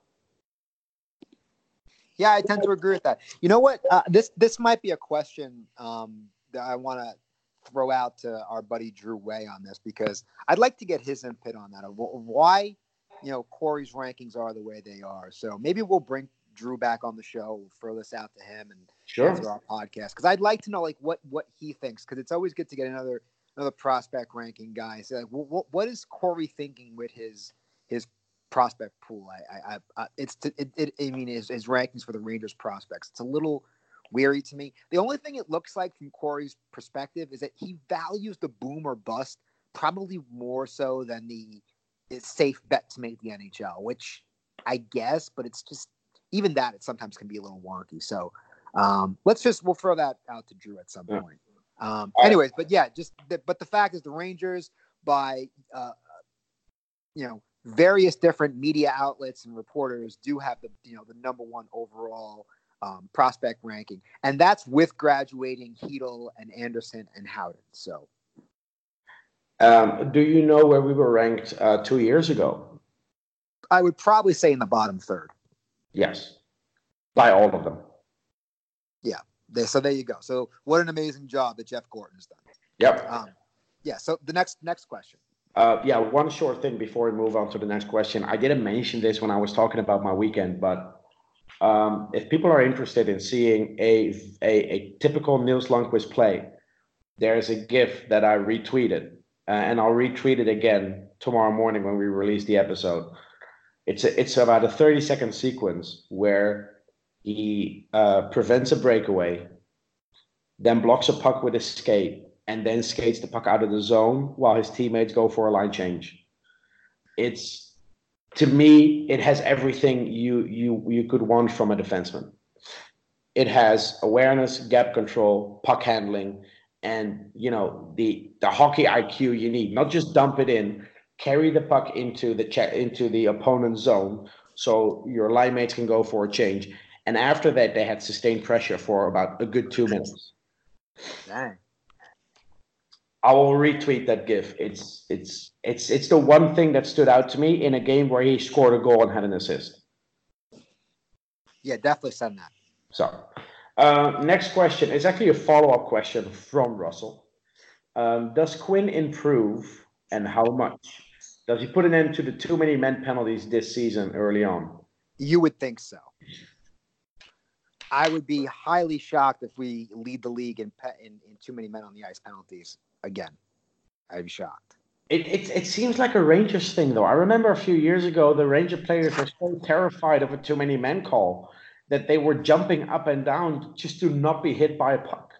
Yeah, I tend to agree with that. You know what? Uh, this this might be a question um, that I want to throw out to our buddy Drew Way on this because I'd like to get his input on that why you know Corey's rankings are the way they are. So maybe we'll bring Drew back on the show. We'll throw this out to him and sure. our podcast because I'd like to know like what what he thinks because it's always good to get another another prospect ranking guy. So like, what what is Corey thinking with his his prospect pool? I I, I it's to, it, it I mean his, his rankings for the Rangers prospects. It's a little weary to me. The only thing it looks like from Corey's perspective is that he values the boom or bust probably more so than the safe bet to make the NHL, which I guess, but it's just even that it sometimes can be a little wonky. So um, let's just we'll throw that out to Drew at some point. Um, anyways, but yeah, just the, but the fact is the Rangers by uh, you know various different media outlets and reporters do have the you know the number one overall um, prospect ranking, and that's with graduating Chytil and Andersson and Howden. So, um, do you know where we were ranked uh, two years ago? I would probably say in the bottom third. Yes, by all of them. Yeah. So there you go. So what an amazing job that Jeff Gorton has done. Yep. Um, yeah. So the next next question. Uh, yeah, one short thing before we move on to the next question. I didn't mention this when I was talking about my weekend, but um, if people are interested in seeing a, a, a typical Nils Lundkvist play, there's a GIF that I retweeted, uh, and I'll retweet it again tomorrow morning when we release the episode. It's a, it's about a 30 second sequence where he uh, prevents a breakaway, then blocks a puck with his skate, and then skates the puck out of the zone while his teammates go for a line change. It's to me, it has everything you you you could want from a defenseman. It has awareness, gap control, puck handling, and you know the the hockey IQ you need. Not just dump it in, carry the puck into the check into the opponent's zone so your line mates can go for a change. And after that, they had sustained pressure for about a good two minutes. Dang. I will retweet that GIF. It's it's it's it's the one thing that stood out to me in a game where he scored a goal and had an assist. Yeah, definitely send that. So, uh, next question is actually a follow up question from Russell. Um, does Quinn improve, and how much? Does he put an end to the too many men penalties this season early on? You would think so. I would be highly shocked if we lead the league in, pe- in, in too many men on the ice penalties again. I'd be shocked. It, it, it seems like a Rangers thing, though. I remember a few years ago, the Ranger players were so terrified of a too many men call that they were jumping up and down just to not be hit by a puck.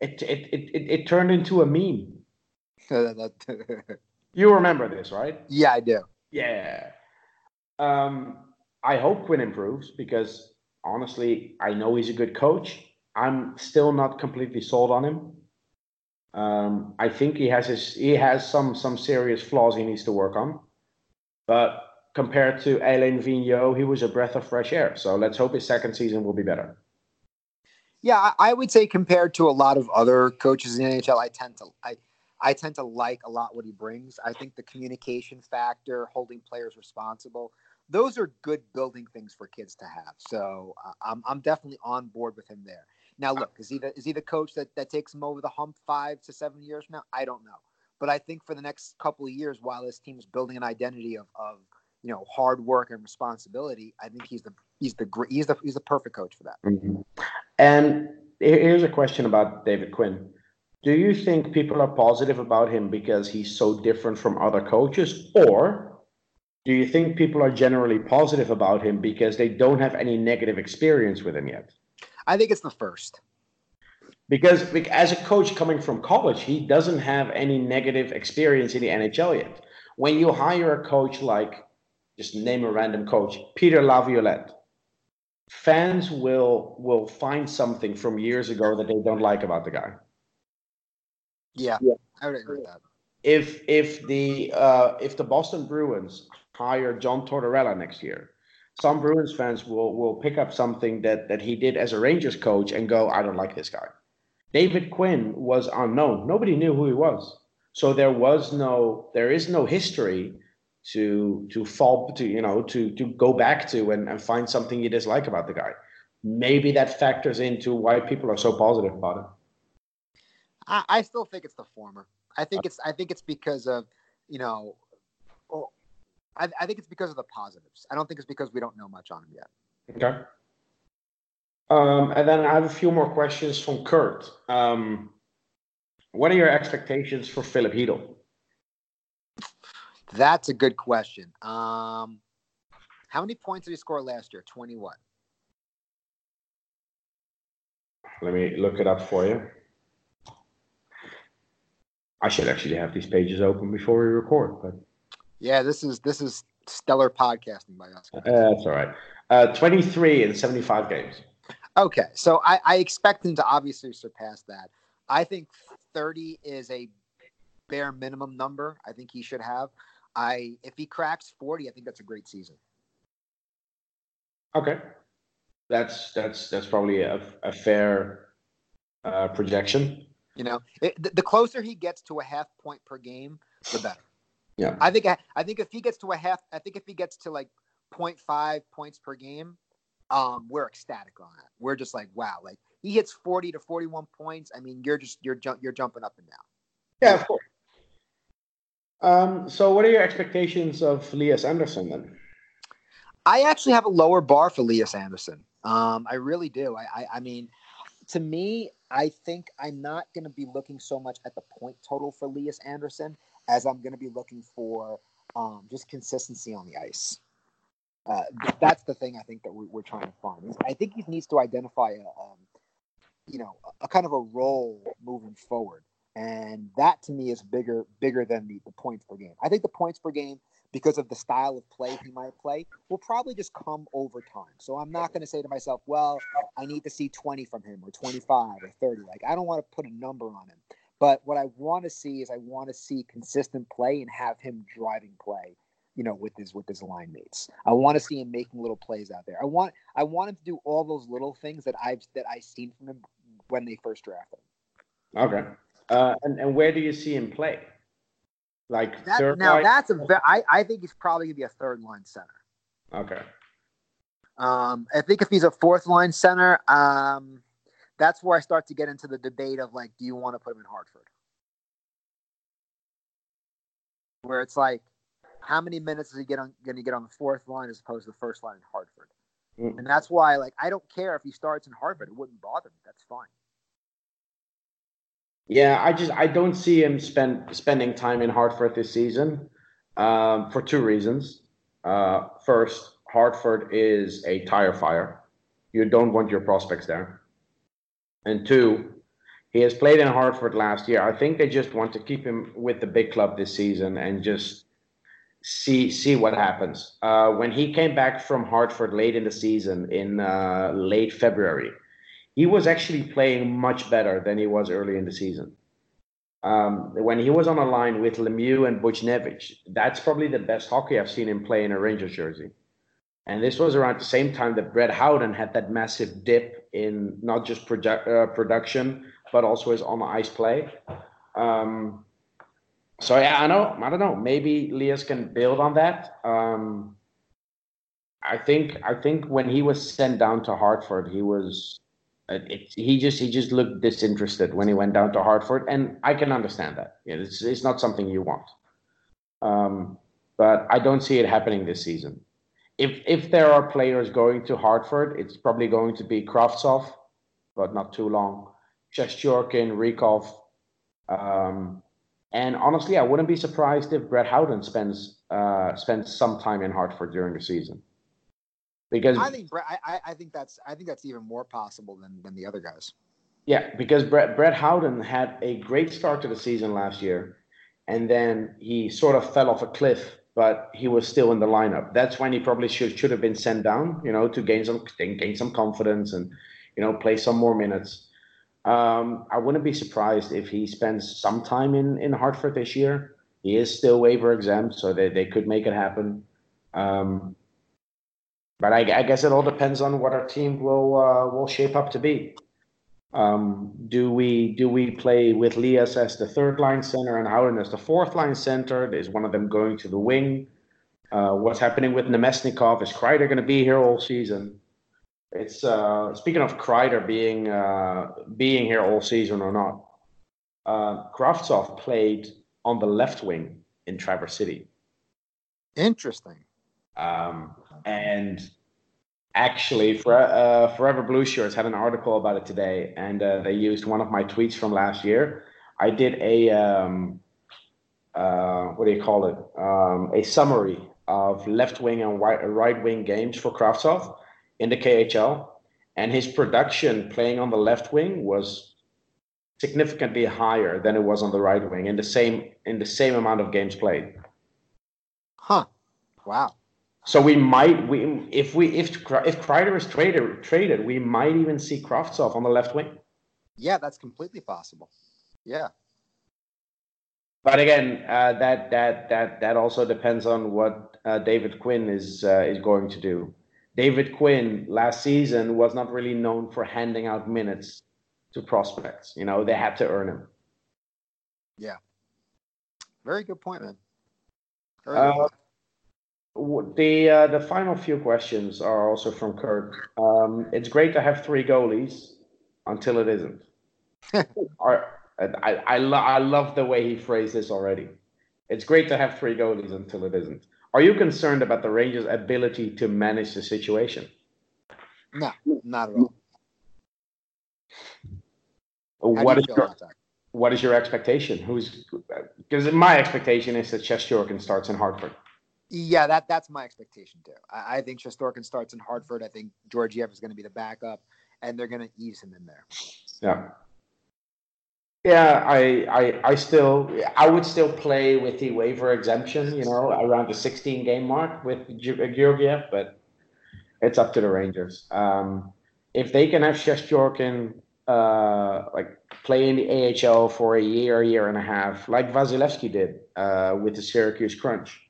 It, it, it, it, it turned into a meme. [LAUGHS] you remember this, right? Yeah, I do. Yeah. Um, I hope Quinn improves because honestly, I know he's a good coach. I'm still not completely sold on him. Um, I think he has his he has some some serious flaws he needs to work on, but compared to Alain Vigneault, he was a breath of fresh air. So let's hope his second season will be better. Yeah, I would say compared to a lot of other coaches in the NHL, I tend to I I tend to like a lot what he brings. I think the communication factor, holding players responsible, those are good building things for kids to have. So uh, I'm I'm definitely on board with him there. Now, look, is he the is he the coach that that takes him over the hump five to seven years from now? I don't know, but I think for the next couple of years, while this team is building an identity of of you know hard work and responsibility, I think he's the he's the he's the he's the perfect coach for that. Mm-hmm. And here's a question about David Quinn. Do you think people are positive about him because he's so different from other coaches, or do you think people are generally positive about him because they don't have any negative experience with him yet? I think it's the first. Because as a coach coming from college, he doesn't have any negative experience in the NHL yet. When you hire a coach like, just name a random coach, Peter Laviolette, fans will will find something from years ago that they don't like about the guy. Yeah, yeah. I would agree with that. If if the uh, if the Boston Bruins hire John Tortorella next year, some Bruins fans will will pick up something that that he did as a Rangers coach and go, I don't like this guy. David Quinn was unknown. Nobody knew who he was. So there was no, there is no history to to fall to you know to to go back to and, and find something you dislike about the guy. Maybe that factors into why people are so positive about it. I, I still think it's the former. I think it's I think it's because of you know, I, I think it's because of the positives. I don't think it's because we don't know much on him yet. Okay. Um, and then I have a few more questions from Kurt. Um, what are your expectations for Filip Chytil? That's a good question. Um, how many points did he score last year? Twenty what? Let me look it up for you. I should actually have these pages open before we record, but Yeah, this is this is stellar podcasting by us. uh, that's all right. Uh, 23 in 75 games. Okay, so I, I expect him to obviously surpass that. I think 30 is a bare minimum number. I think he should have. I if he cracks 40, I think that's a great season. Okay, that's that's that's probably a, a fair uh, projection. You know, it, the, the closer he gets to a half point per game, the better. Yeah. I think I I think if he gets to a half, I think if he gets to like 0.5 points per game, um, we're ecstatic on that. We're just like, wow, like he hits 40 to 41 points. I mean, you're just you're jump you're jumping up and down. Yeah, of course. Um, so, what are your expectations of Elias Andersson then? I actually have a lower bar for Elias Andersson. Um, I really do. I, I, I mean, to me, I think I'm not going to be looking so much at the point total for Elias Andersson as I'm going to be looking for um, just consistency on the ice. Uh, that's the thing I think that we're, we're trying to find. I think he needs to identify a, um, you know, a, a kind of a role moving forward, and that to me is bigger bigger than the, the points per game. I think the points per game because of the style of play he might play will probably just come over time. So I'm not going to say to myself, well, I need to see 20 from him or 25 or 30. Like I don't want to put a number on him. But what I want to see is I want to see consistent play and have him driving play, you know, with his with his line mates. I want to see him making little plays out there. I want I want him to do all those little things that I've that I've seen from him when they first drafted him. Okay. Uh, and, and where do you see him play? Like That, now line? that's a I, I think he's probably gonna be a third line center. Okay. Um, I think if he's a fourth line center, um, that's where I start to get into the debate of like, do you want to put him in Hartford? Where it's like, how many minutes is he get on, going to get on the fourth line as opposed to the first line in Hartford? Mm. And that's why, like, I don't care if he starts in Hartford; it wouldn't bother me. That's fine. Yeah, I just I don't see him spend spending time in Hartford this season um, for two reasons. Uh, first, Hartford is a tire fire. You don't want your prospects there. And two, he has played in Hartford last year. I think they just want to keep him with the big club this season and just see see what happens. Uh, when he came back from Hartford late in the season, in uh, late February, he was actually playing much better than he was early in the season. Um, when he was on a line with Lemieux and Buchnevich, that's probably the best hockey I've seen him play in a Rangers jersey. And this was around the same time that Brett Howden had that massive dip in not just produ- uh, production, but also his on ice play. Um, so yeah, I know. I don't know. Maybe Lias can build on that. Um, I think. I think when he was sent down to Hartford, he was. uh, It, he just he just looked disinterested when he went down to Hartford, and I can understand that. It's it's not something you want. Um, but I don't see it happening this season. If if there are players going to Hartford, it's probably going to be Kravtsov, but not too long. Shesterkin, Rykov, um, and honestly, I wouldn't be surprised if Brett Howden spends uh, spends some time in Hartford during the season. Because I think I- I think that's I think that's even more possible than than the other guys. Yeah, because Brett Brett Howden had a great start to the season last year, and then he sort of fell off a cliff. But he was still in the lineup. That's when he probably should should have been sent down, you know, to gain some gain some confidence and you know play some more minutes. Um, I wouldn't be surprised if he spends some time in in Hartford this year. He is still waiver exempt, so they, they could make it happen. Um, but I, I guess it all depends on what our team will uh, will shape up to be. Um, do we do we play with Lias as the third line center and Howden as the fourth line center? Is one of them going to the wing? Uh, what's happening with Namestnikov? Is Kreider going to be here all season? It's uh, speaking of Kreider being uh, being here all season or not. Uh, Kravtsov played on the left wing in Traverse City. Interesting. Um, and actually, for, uh, Forever Blueshirts had an article about it today, and uh, they used one of my tweets from last year. I did a um, uh, what do you call it? Um, a summary of left wing and right wing games for Kravtsov in the KHL, and his production playing on the left wing was significantly higher than it was on the right wing in the same in the same amount of games played. Huh. Wow. So we might we if we if if Kreider is traded traded, we might even see Kravtsov on the left wing. Yeah, that's completely possible. Yeah. But again, uh, that that that that also depends on what uh, David Quinn is uh, is going to do. David Quinn last season was not really known for handing out minutes to prospects. You know, they had to earn them. Yeah. Very good point, man. Uh, the uh, the final few questions are also from Kurt. Um, it's great to have three goalies until it isn't. [LAUGHS] are, I I, lo- I love the way he phrased this already. It's great to have three goalies until it isn't. Are you concerned about the Rangers' ability to manage the situation? No, not at all. What is your what is your expectation? Who's because my expectation is that Shesterkin starts in Hartford. Yeah, that that's my expectation too. I, I think Shesterkin starts in Hartford. I think Georgiev is going to be the backup, and they're going to ease him in there. Yeah. Yeah, I, I, I still, I would still play with the waiver exemption, you know, around the 16 game mark with Georgiev, but it's up to the Rangers. Um, if they can have Shesterkin, uh, like play in the AHL for a year, year and a half, like Vasilevskiy did uh, with the Syracuse Crunch,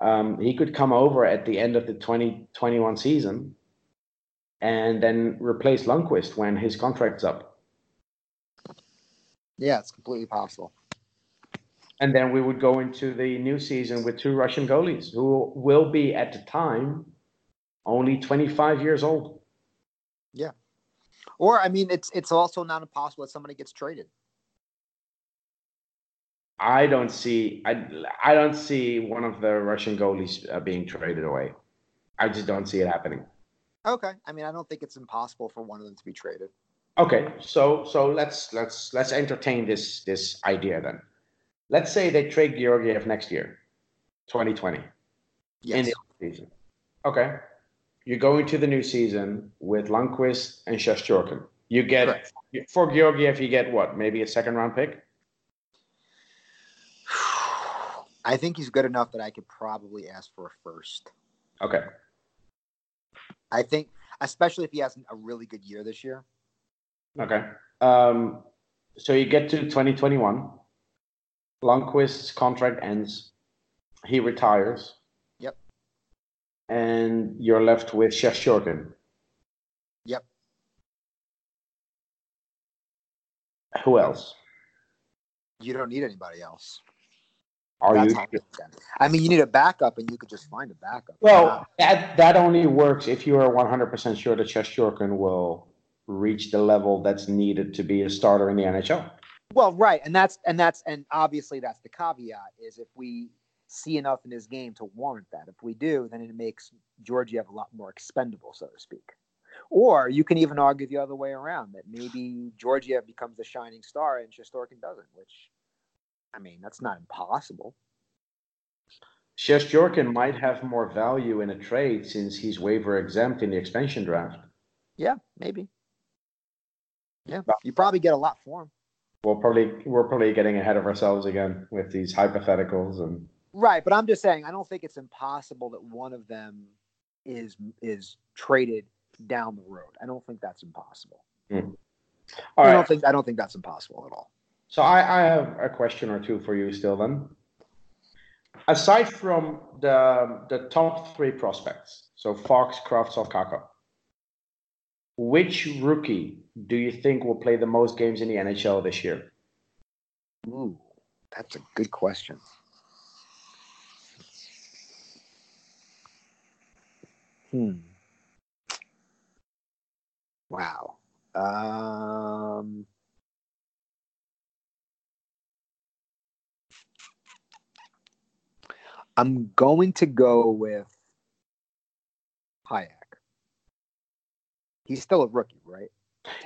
um, he could come over at the end of the 2021 season and then replace Lundqvist when his contract's up. Yeah, it's completely possible. And then we would go into the new season with two Russian goalies who will be at the time only 25 years old. Yeah. Or I mean it's it's also not impossible that somebody gets traded. I don't see I I don't see one of the Russian goalies uh, being traded away. I just don't see it happening. Okay. I mean, I don't think it's impossible for one of them to be traded. Okay, so so let's let's let's entertain this this idea then. Let's say they trade Georgiev next year, 2020, yes. in the season. Okay, you go into the new season with Lundqvist and Shesterkin. You get Correct. for Georgiev, you get what? Maybe a second round pick. I think he's good enough that I could probably ask for a first. Okay. I think, especially if he has a really good year this year. Okay. Um, so you get to 2021. Lundqvist's contract ends. He retires. Yep. And you're left with Shesterkin. Yep. Who else? You don't need anybody else. Are That's you? I mean, you need a backup, and you could just find a backup. Well, that that only works if you are 100% sure that Shesterkin will reach the level that's needed to be a starter in the NHL. Well, right, and that's and that's and obviously that's the caveat is if we see enough in his game to warrant that. If we do, then it makes Georgiev a lot more expendable, so to speak. Or you can even argue the other way around that maybe Georgiev becomes a shining star and Shesterkin doesn't, which I mean, that's not impossible. Shesterkin might have more value in a trade since he's waiver exempt in the expansion draft. Yeah, maybe. Yeah, you probably get a lot for him. We'll probably we're probably getting ahead of ourselves again with these hypotheticals and right. But I'm just saying, I don't think it's impossible that one of them is is traded down the road. I don't think that's impossible. Mm. I right. don't think I don't think that's impossible at all. So I, I have a question or two for you still then. Aside from the the top three prospects, so Fox, Kravtsov, Kakko, Which rookie do you think will play the most games in the NHL this year? Ooh, that's a good question. Hmm. Wow. Um, I'm going to go with Hajek. He's still a rookie, right?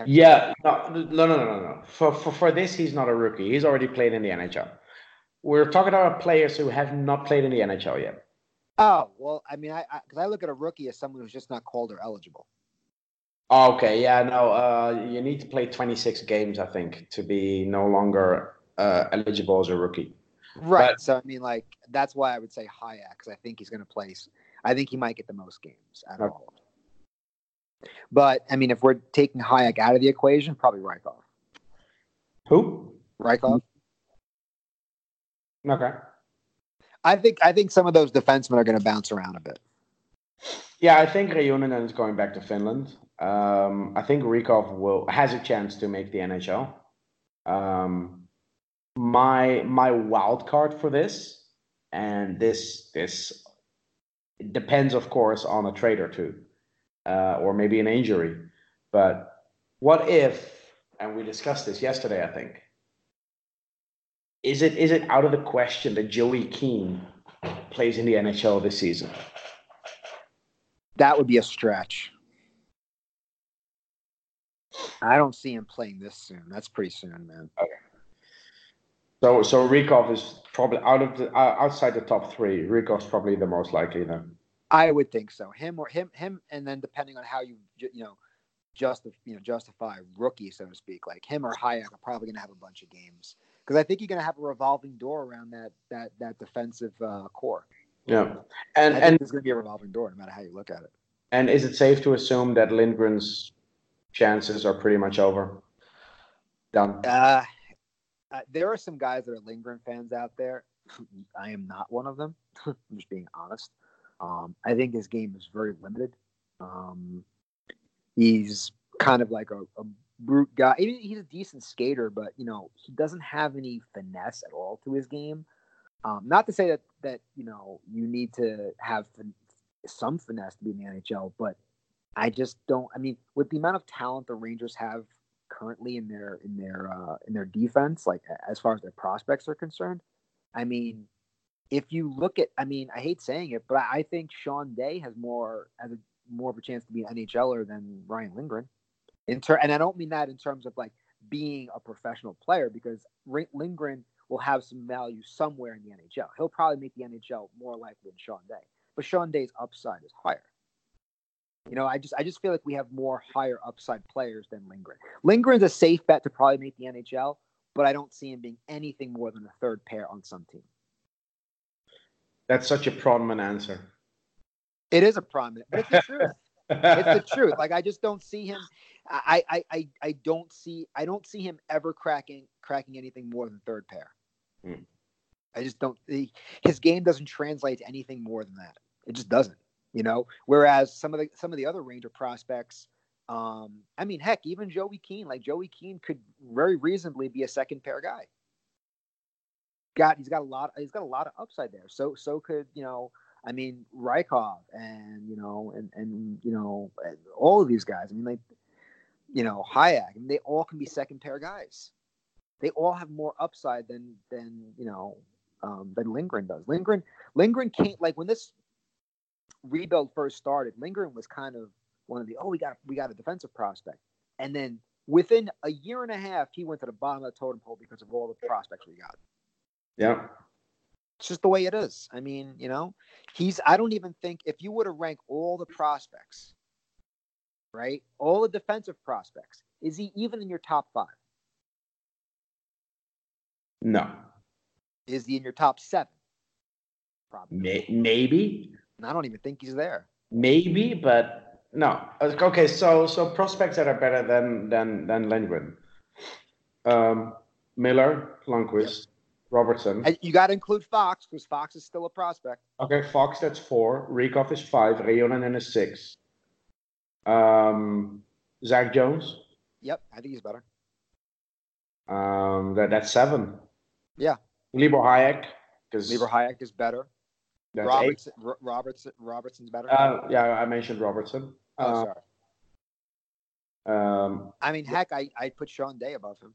Yeah, no, no, no, no, no. For, for for this, he's not a rookie. He's already played in the NHL. We're talking about players who have not played in the NHL yet. Oh well, I mean, I because I, look at a rookie as someone who's just not called or eligible. Okay, yeah, no, uh, you need to play 26 games, I think, to be no longer uh, eligible as a rookie. Right. But- so I mean, like that's why I would say Hajek because I think he's going to place. I think he might get the most games out of Okay. all. of them. But I mean, if we're taking Hajek out of the equation, probably Rykov. Who? Rykov. Okay. I think I think some of those defensemen are going to bounce around a bit. Yeah, I think Reunanen is going back to Finland. Um, I think Rykov will has a chance to make the NHL. Um, my my wild card for this, and this this depends, of course, on a trade or two, uh, or maybe an injury. But what if? And we discussed this yesterday. I think. Is it is it out of the question that Joey Keane plays in the NHL this season? That would be a stretch. I don't see him playing this soon. That's pretty soon, man. So so Rykov is probably out of the uh, outside the top three. Rykov's probably the most likely then. I would think so. Him or him, him, and then depending on how you you know justify you know justify rookie, so to speak, like him or Hajek are probably going to have a bunch of games because I think you're going to have a revolving door around that that that defensive uh, core. Yeah, and and there's going to be a revolving door no matter how you look at it. and is it safe to assume that Lindgren's chances are pretty much over? Done. Uh, uh, there are some guys that are Lindgren fans out there. I am not one of them. [LAUGHS] I'm just being honest. Um, I think his game is very limited. Um, he's kind of like a, a brute guy. Even he's a decent skater, but you know he doesn't have any finesse at all to his game. Um, not to say that that you know you need to have fin- some finesse to be in the NHL, but I just don't. I mean, with the amount of talent the Rangers have currently in their in their uh, in their defense, like as far as their prospects are concerned, I mean, if you look at, I mean, I hate saying it, but I think Sean Day has more has a more of a chance to be an NHLer than Ryan Lindgren. In ter- and I don't mean that in terms of like being a professional player because Lindgren will have some value somewhere in the NHL. He'll probably make the NHL more likely than Sean Day, but Sean Day's upside is higher. You know, I just I just feel like we have more higher upside players than Lindgren. Lindgren's a safe bet to probably make the NHL, but I don't see him being anything more than a third pair on some team. That's such a prominent answer. It is a prominent, but it's the truth. [LAUGHS] it's the truth. Like I just don't see him. I, I, I, I don't see. I don't see him ever cracking cracking anything more than third pair. Hmm. I just don't. He, his game doesn't translate to anything more than that. It just doesn't. You know. Whereas some of the some of the other Ranger prospects. Um, I mean, heck, even Joey Keane. Like Joey Keane could very reasonably be a second pair guy. Got he's got a lot. He's got a lot of upside there. So so could you know. I mean, Rykov and you know, and and you know, and all of these guys. I mean, like, you know, Hajek. Mean, they all can be second pair guys. They all have more upside than than you know um, than Lindgren does. Lindgren Lindgren can't like when this rebuild first started. Lindgren was kind of one of the oh we got we got a defensive prospect, and then within a year and a half he went to the bottom of the totem pole because of all the prospects we got. Yeah. It's just the way it is. I mean, you know, he's. I don't even think if you were to rank all the prospects, right, all the defensive prospects, is he even in your top five? No. Is he in your top seven? Probably. Maybe. And I don't even think he's there. Maybe, but no. Okay, so so prospects that are better than than than Lindgren. Um, Miller, Lundkvist, Robertson. And you got to include Fox because Fox is still a prospect. Okay, Fox, that's four. Rykov is five. Reunanen is six. Um, Zach Jones. Yep, I think he's better. Um, that that's seven. Yeah. Libor Hajek because Libor Hajek is better. That's Robertson, R- Robertson, Robertson's better. Uh, yeah, I mentioned Robertson. oh, Uh, sorry. um, I mean, heck, I I put Sean Day above him.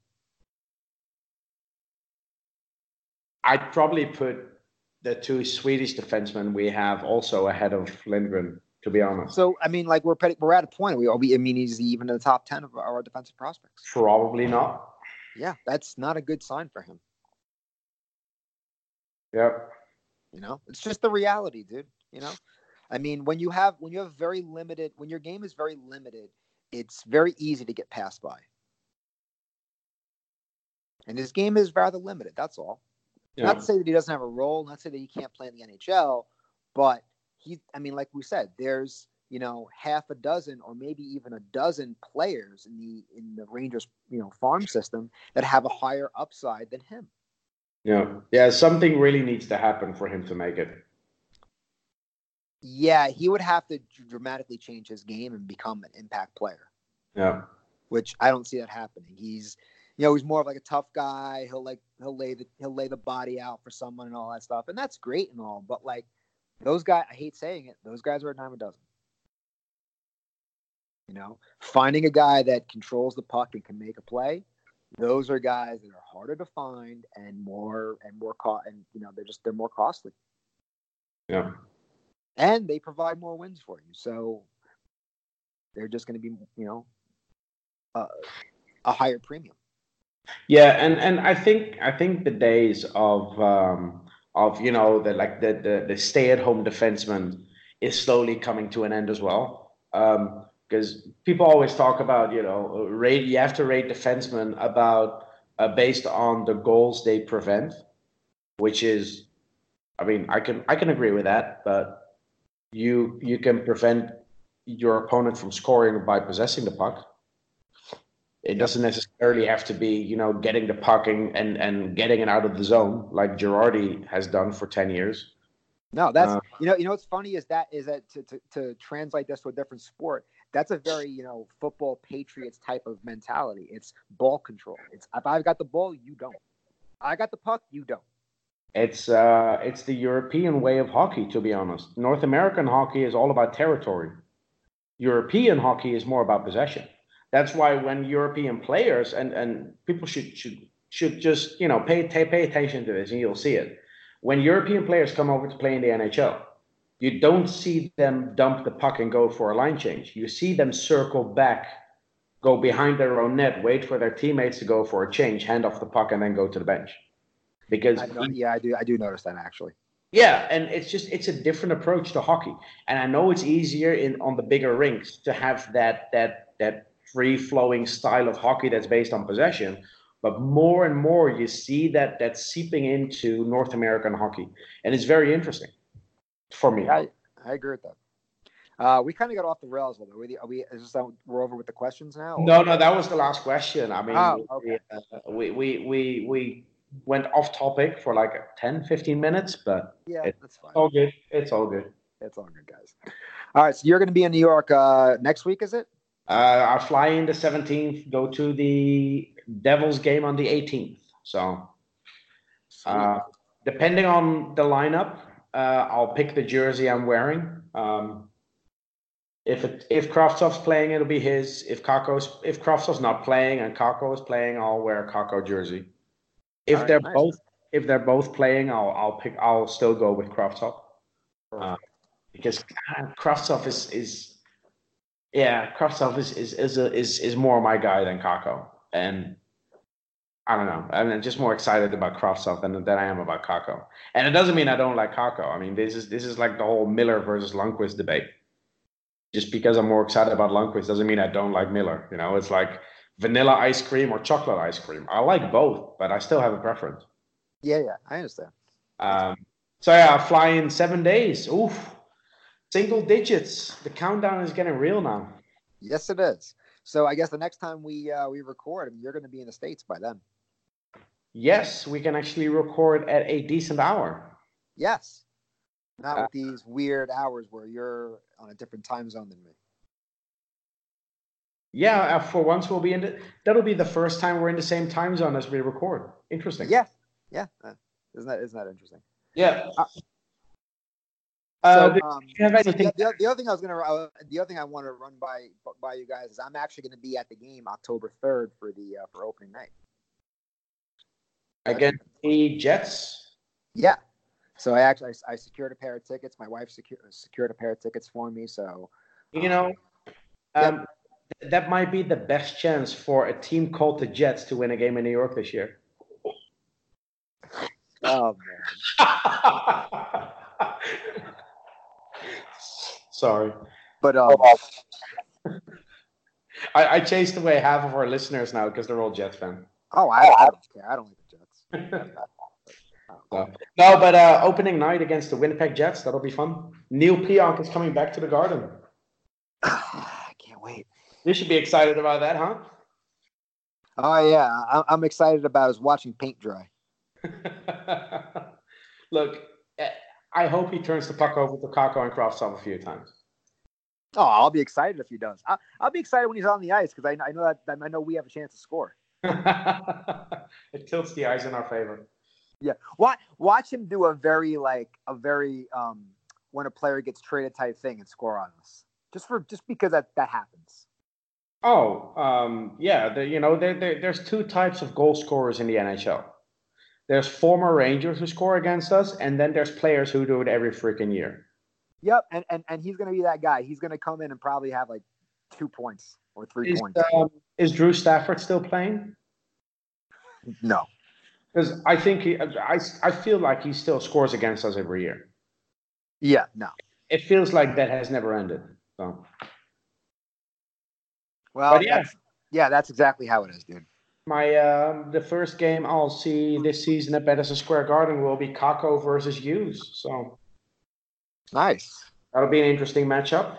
I'd probably put the two Swedish defensemen we have also ahead of Lindgren. To be honest, So I mean, like we're pretty, we're at a point. We, all we I mean, he's even in the top ten of our defensive prospects. probably not. Yeah, that's not a good sign for him. Yep. You know, it's just the reality, dude. You know, I mean, when you have when you have very limited, when your game is very limited, it's very easy to get passed by. And his game is rather limited. That's all. Yeah. Not to say that he doesn't have a role, not to say that he can't play in the NHL, but he, I mean, like we said, there's you know half a dozen or maybe even a dozen players in the in the Rangers you know farm system that have a higher upside than him. Yeah. Yeah. Something really needs to happen for him to make it. Yeah, he would have to dramatically change his game and become an impact player. Yeah. which I don't see that happening. He's you know he's more of like a tough guy. He'll like he'll lay the he'll lay the body out for someone and all that stuff, and that's great and all. But like those guys, I hate saying it, those guys are a dime a dozen. You know, finding a guy that controls the puck and can make a play, those are guys that are harder to find and more and more co- and you know they're just they're more costly Yeah. and they provide more wins for you. So they're just going to be you know uh, a higher premium. Yeah, and and I think I think the days of um, of you know the like the the, the stay at home defenseman is slowly coming to an end as well. Because people always talk about you know rate you have to rate defensemen about uh, based on the goals they prevent, which is, I mean I can I can agree with that, but you you can prevent your opponent from scoring by possessing the puck. It doesn't necessarily have to be, you know, getting the puck and, and, and getting it out of the zone like Girardi has done for 10 years. No, that's Uh, you know you know what's funny is that is that to, to to translate this to a different sport. That's a very you know football patriots type of mentality. It's ball control. It's if I've got the ball, you don't. I got the puck, you don't. It's uh, it's the European way of hockey, to be honest. North American hockey is all about territory. European hockey is more about possession. That's why when European players and, and people should should should just you know pay pay pay attention to this and you'll see it. When European players come over to play in the NHL, you don't see them dump the puck and go for a line change. You see them circle back, go behind their own net, wait for their teammates to go for a change, hand off the puck, and then go to the bench. Because I yeah, I do. I do notice that actually. yeah, and it's just it's a different approach to hockey, and I know it's easier in on the bigger rinks to have that that that free flowing style of hockey that's based on possession, but more and more you see that that's seeping into North American hockey, and it's very interesting for me. I I agree with that. Uh, we kind of got off the rails a little bit. Are we, is uh, we're over with the questions now? or- No, no, that was the last question. I mean, Oh, okay. we, uh, we, we we we went off topic for like 10, 15 minutes, but Yeah, it- that's fine. all good. It's all good. It's all good, guys. All right, so you're going to be in New York uh, next week, is it? Uh, I fly in the 17th, go to the Devils game on the 18th. So, uh, depending on the lineup, uh, I'll pick the jersey I'm wearing. Um, if it, if Kravtsov's playing, it'll be his. If Kakko's if Kravtsov's not playing and Kakko is playing, I'll wear a Kakko jersey. If right, they're nice. both if they're both playing, I'll I'll pick I'll still go with Kravtsov. Uh, because Kravtsov is is yeah, Kravtsov is is is, a, is is more my guy than Kakko, and I don't know. I'm just more excited about Kravtsov than than I am about Kakko. And it doesn't mean I don't like Kakko. I mean, this is this is like the whole Miller versus Lundkvist debate. Just because I'm more excited about Lundkvist doesn't mean I don't like Miller. You know, it's like vanilla ice cream or chocolate ice cream. I like both, but I still have a preference. Yeah, yeah, I understand. Um, so yeah, I fly in seven days. Oof, single digits. The countdown is getting real now. Yes, it is. So I guess the next time we uh, we record, I mean, you're going to be in the states by then. Yes, we can actually record at a decent hour. Yes, not Uh, with these weird hours where you're on a different time zone than me. Yeah, uh, for once we'll be in. The, that'll be the first time we're in the same time zone as we record. Interesting. Yeah, yeah. Uh, isn't that isn't that interesting? Yeah. Uh, Uh, So, um, so the, the, the other thing I was gonna, uh, the other thing I want to run by by you guys is I'm actually going to be at the game October third for the uh, for opening night. Against the Jets. Yeah. So I actually I, I secured a pair of tickets. My wife secured secured a pair of tickets for me. So You know, um, th- that might be the best chance for a team called the Jets to win a game in New York this year. oh man. [LAUGHS] Sorry, But um, [LAUGHS] I, I chased away half of our listeners now because they're all Jets fans. oh I, I don't care. I don't [LAUGHS] Jets. No, but uh, opening night against the Winnipeg Jets, that'll be fun. Neil Pionk is coming back to the Garden. [SIGHS] I can't wait. You should be excited about that, huh? Oh yeah, I, I'm excited about is watching paint dry. [LAUGHS] Look, eh, I hope he turns the puck over to Kakko and Kravtsov a few times. Oh, I'll be excited if he does. I, I'll be excited when he's on the ice because I, I know that I know we have a chance to score. [LAUGHS] it tilts the eyes in our favor. Yeah, watch watch him do a very like a very um when a player gets traded type thing and score on us. Just for just because that that happens. Oh, um, yeah. The, you know, there, there, there's two types of goal scorers in the NHL. There's former Rangers who score against us, and then there's players who do it every freaking year. Yep, and and and he's gonna be that guy. He's gonna come in and probably have like two points or three Is, points. um, is Drew Stafford still playing? no. Because I think he, I, I feel like he still scores against us every year. Yeah, no. It feels like that has never ended. So Well, But yeah. that's, yeah, that's exactly how it is, dude. my um, the first game I'll see this season at Madison Square Garden will be Kakko versus Hughes. So Nice. that'll be an interesting matchup.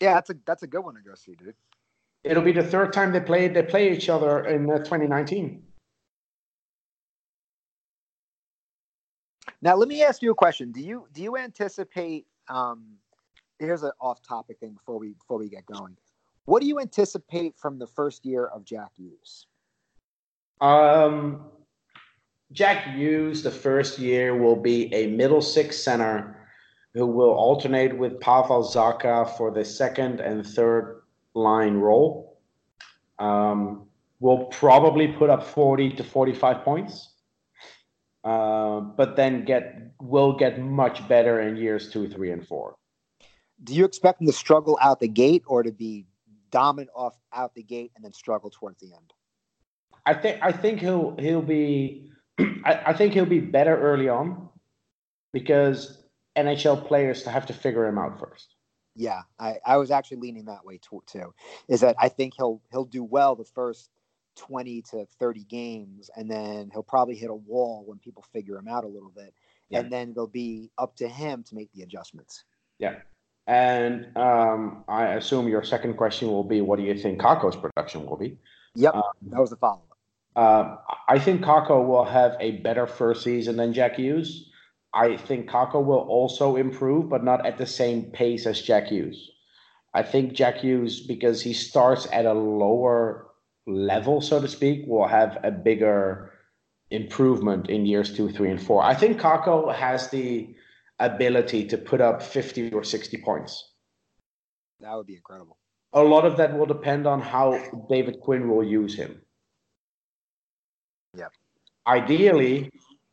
Yeah, that's a that's a good one to go see, dude. It'll be the third time they play they play each other in uh, 2019. Now, let me ask you a question. Do you do you anticipate? Um, here's an off-topic thing before we before we get going. What do you anticipate from the first year of Jack Hughes? Um, Jack Hughes, the first year, will be a middle six center who will alternate with Pavel Zacha for the second and third line role. Um, will probably put up 40 to 45 points, uh, but then get will get much better in years two, three, and four. Do you expect him to struggle out the gate or to be dominant off out the gate and then struggle towards the end? I think I think he'll he'll be [CLEARS THROAT] I, I think he'll be better early on because NHL players to have to figure him out first. Yeah, I, I was actually leaning that way too, too. Is that I think he'll he'll do well the first twenty to thirty games, and then he'll probably hit a wall when people figure him out a little bit, Yeah. and then it'll be up to him to make the adjustments. Yeah. And um, I assume your second question will be what do you think Kakko's production will be? Yep, Um, that was the follow up. Um, I think Kakko will have a better first season than Jack Hughes. I think Kakko will also improve, but not at the same pace as Jack Hughes. I think Jack Hughes, because he starts at a lower level, so to speak, will have a bigger improvement in years two, three, and four. I think Kakko has the ability to put up 50 or 60 points. That would be incredible. A lot of that will depend on how David Quinn will use him. Yeah. Ideally,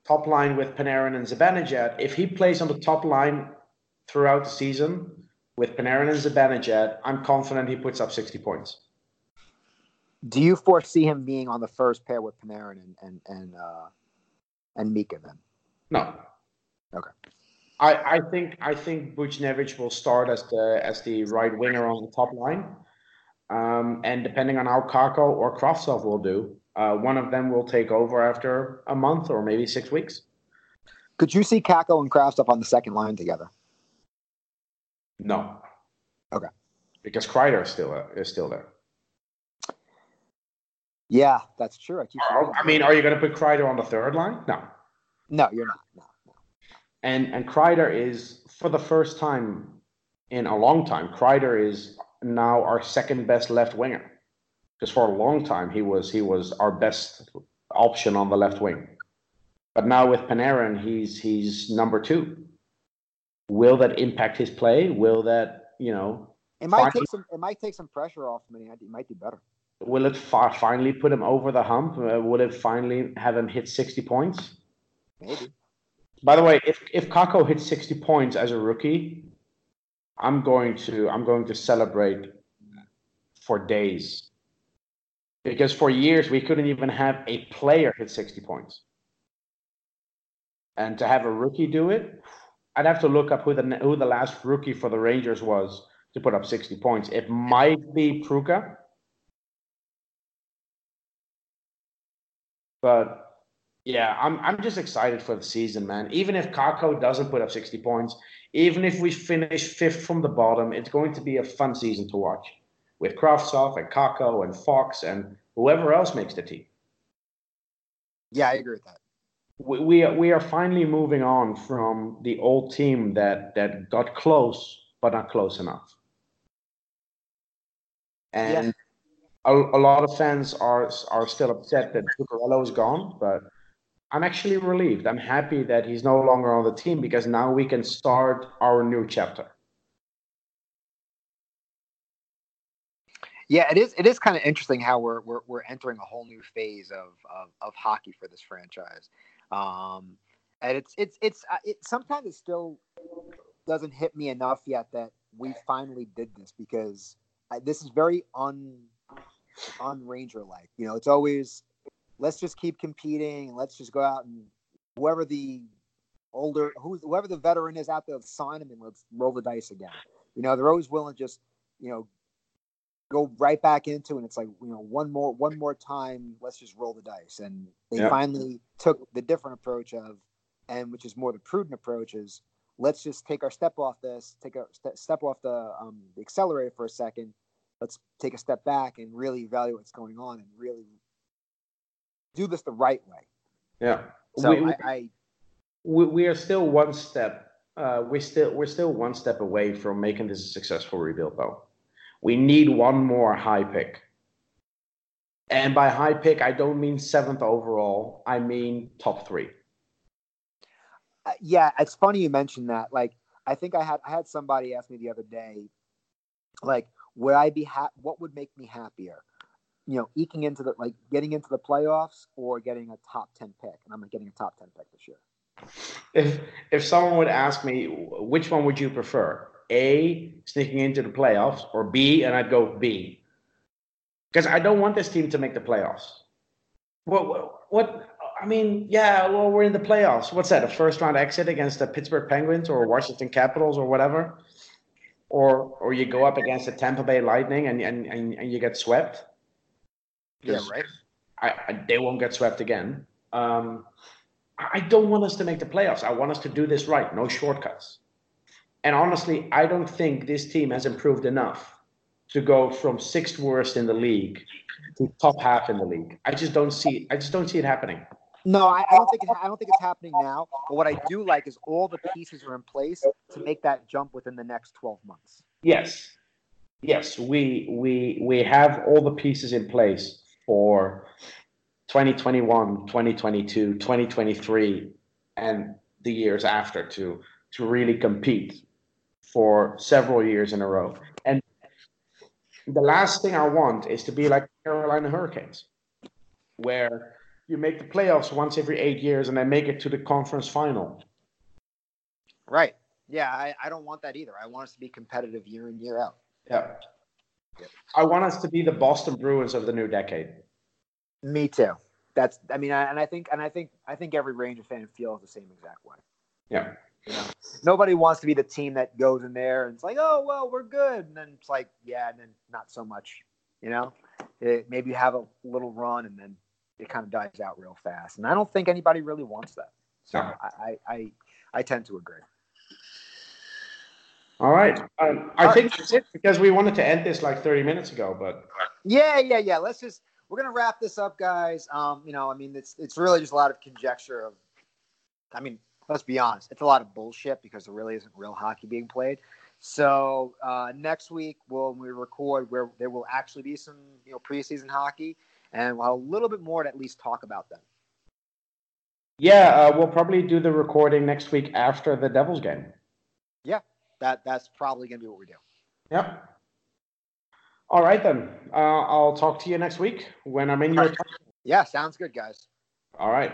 top line with Panarin and Zibanejad. If he plays on the top line throughout the season with Panarin and Zibanejad, I'm confident he puts up 60 points. Do you foresee him being on the first pair with Panarin and and and uh, and Mika then? No. Okay. I, I think I think Buchnevich will start as the as the right winger on the top line, um, and depending on how Kakko or Kravtsov will do, uh, one of them will take over after a month or maybe six weeks. Could you see Kakko and Kravtsov on the second line together? No. Okay. Because Kreider is still uh, is still there. Yeah, that's true. I keep. forgetting. I mean, are you going to put Kreider on the third line? No. no, you're not. No, no. And and Kreider is for the first time in a long time. Kreider is now our second best left winger. Because for a long time he was he was our best option on the left wing. But now with Panarin, he's he's number two. Will that impact his play? Will that you know? It might finally- take some. It might take some pressure off him, and he might do better. Will it fi- finally put him over the hump? Uh, will it finally have him hit sixty points? Maybe. By the way, if if Kakko hits sixty points as a rookie, I'm going to I'm going to celebrate for days. Because for years we couldn't even have a player hit sixty points, and to have a rookie do it, I'd have to look up who the who the last rookie for the Rangers was to put up sixty points. It might be Prucha, but yeah, I'm I'm just excited for the season, man. Even if Kakko doesn't put up 60 points, even if we finish fifth from the bottom, it's going to be a fun season to watch with Kravtsov and Kakko and Fox and whoever else makes the team. Yeah, I agree with that. We we are, we are finally moving on from the old team that that got close but not close enough. And a, a lot of fans are are still upset that Zuccarello is gone, but I'm actually relieved. I'm happy that he's no longer on the team because now we can start our new chapter. Yeah, it is. It is kind of interesting how we're we're we're entering a whole new phase of of, of hockey for this franchise, um, and it's it's it's uh, it sometimes it still doesn't hit me enough yet that we finally did this because I, this is very un Ranger like. You know, it's always let's just keep competing. Let's just go out and whoever the older whoever the veteran is out there, sign him and let's roll the dice again. You know, they're always willing to just you know go right back into and it's like you know one more one more time let's just roll the dice. And they Yeah. finally took the different approach of and which is more the prudent approach is let's just take our step off this take a ste- step off the um the accelerator for a second. Let's take a step back and really evaluate what's going on and really do this the right way. Yeah. so we, I, I we, we are still one step uh, we're still we're still one step away from making this a successful rebuild though we need one more high pick and by high pick i don't mean seventh overall i mean top three Uh, yeah, it's funny you mentioned that. Like, I think I had I had somebody ask me the other day, like, would I be ha- What would make me happier? You know, eking into the like getting into the playoffs or getting a top ten pick, and I'm getting a top ten pick this year. if if someone would ask me which one would you prefer a sneaking into the playoffs or b and i'd go b because i don't want this team to make the playoffs what, what what i mean yeah well we're in the playoffs what's that a first round exit against the pittsburgh penguins or washington capitals or whatever or or you go up against the tampa bay lightning and and, and, and you get swept Yeah, right. I, I, they won't get swept again. Um, I I don't want us to make the playoffs. I want us to do this right, no shortcuts. And honestly, I don't think this team has improved enough to go from sixth worst in the league to top half in the league. I just don't see. I just don't see it happening. No, I, I don't think it, I don't think it's happening now. But what I do like is all the pieces are in place to make that jump within the next twelve months. Yes, yes, we we we have all the pieces in place for 2021, 2022, 2023, and the years after to to really compete for several years in a row. And the last thing I want is to be like Carolina Hurricanes, where you make the playoffs once every eight years and then make it to the conference final. Right. Yeah, I, I don't want that either. I want us to be competitive year in year out. Yeah. I want us to be the Boston Bruins of the new decade. Me too. That's I mean, I, and I think and I think I think every Ranger fan feels the same exact way. Yeah. You know, nobody wants to be the team that goes in there and it's like, oh well, we're good, and then it's like, yeah, and then not so much. You know, it, maybe you have a little run and then it kind of dies out real fast, and I don't think anybody really wants that. So. I, I I I tend to agree. All right. Um, I All think that's it because we wanted to end this like 30 minutes ago, but Yeah, yeah, yeah. Let's just we're gonna wrap this up, guys. Um, you know, I mean, it's it's really just a lot of conjecture of. I mean, let's be honest, it's a lot of bullshit because there really isn't real hockey being played. So uh, next week, when we record, where there will actually be some you know preseason hockey, and we'll have a little bit more to at least talk about them. Yeah, uh, we'll probably do the recording next week after the Devils game. Yeah, that that's probably gonna be what we do. Yep. All right then. Uh, I'll talk to you next week when I'm in your. [LAUGHS] Yeah, sounds good, guys. All right.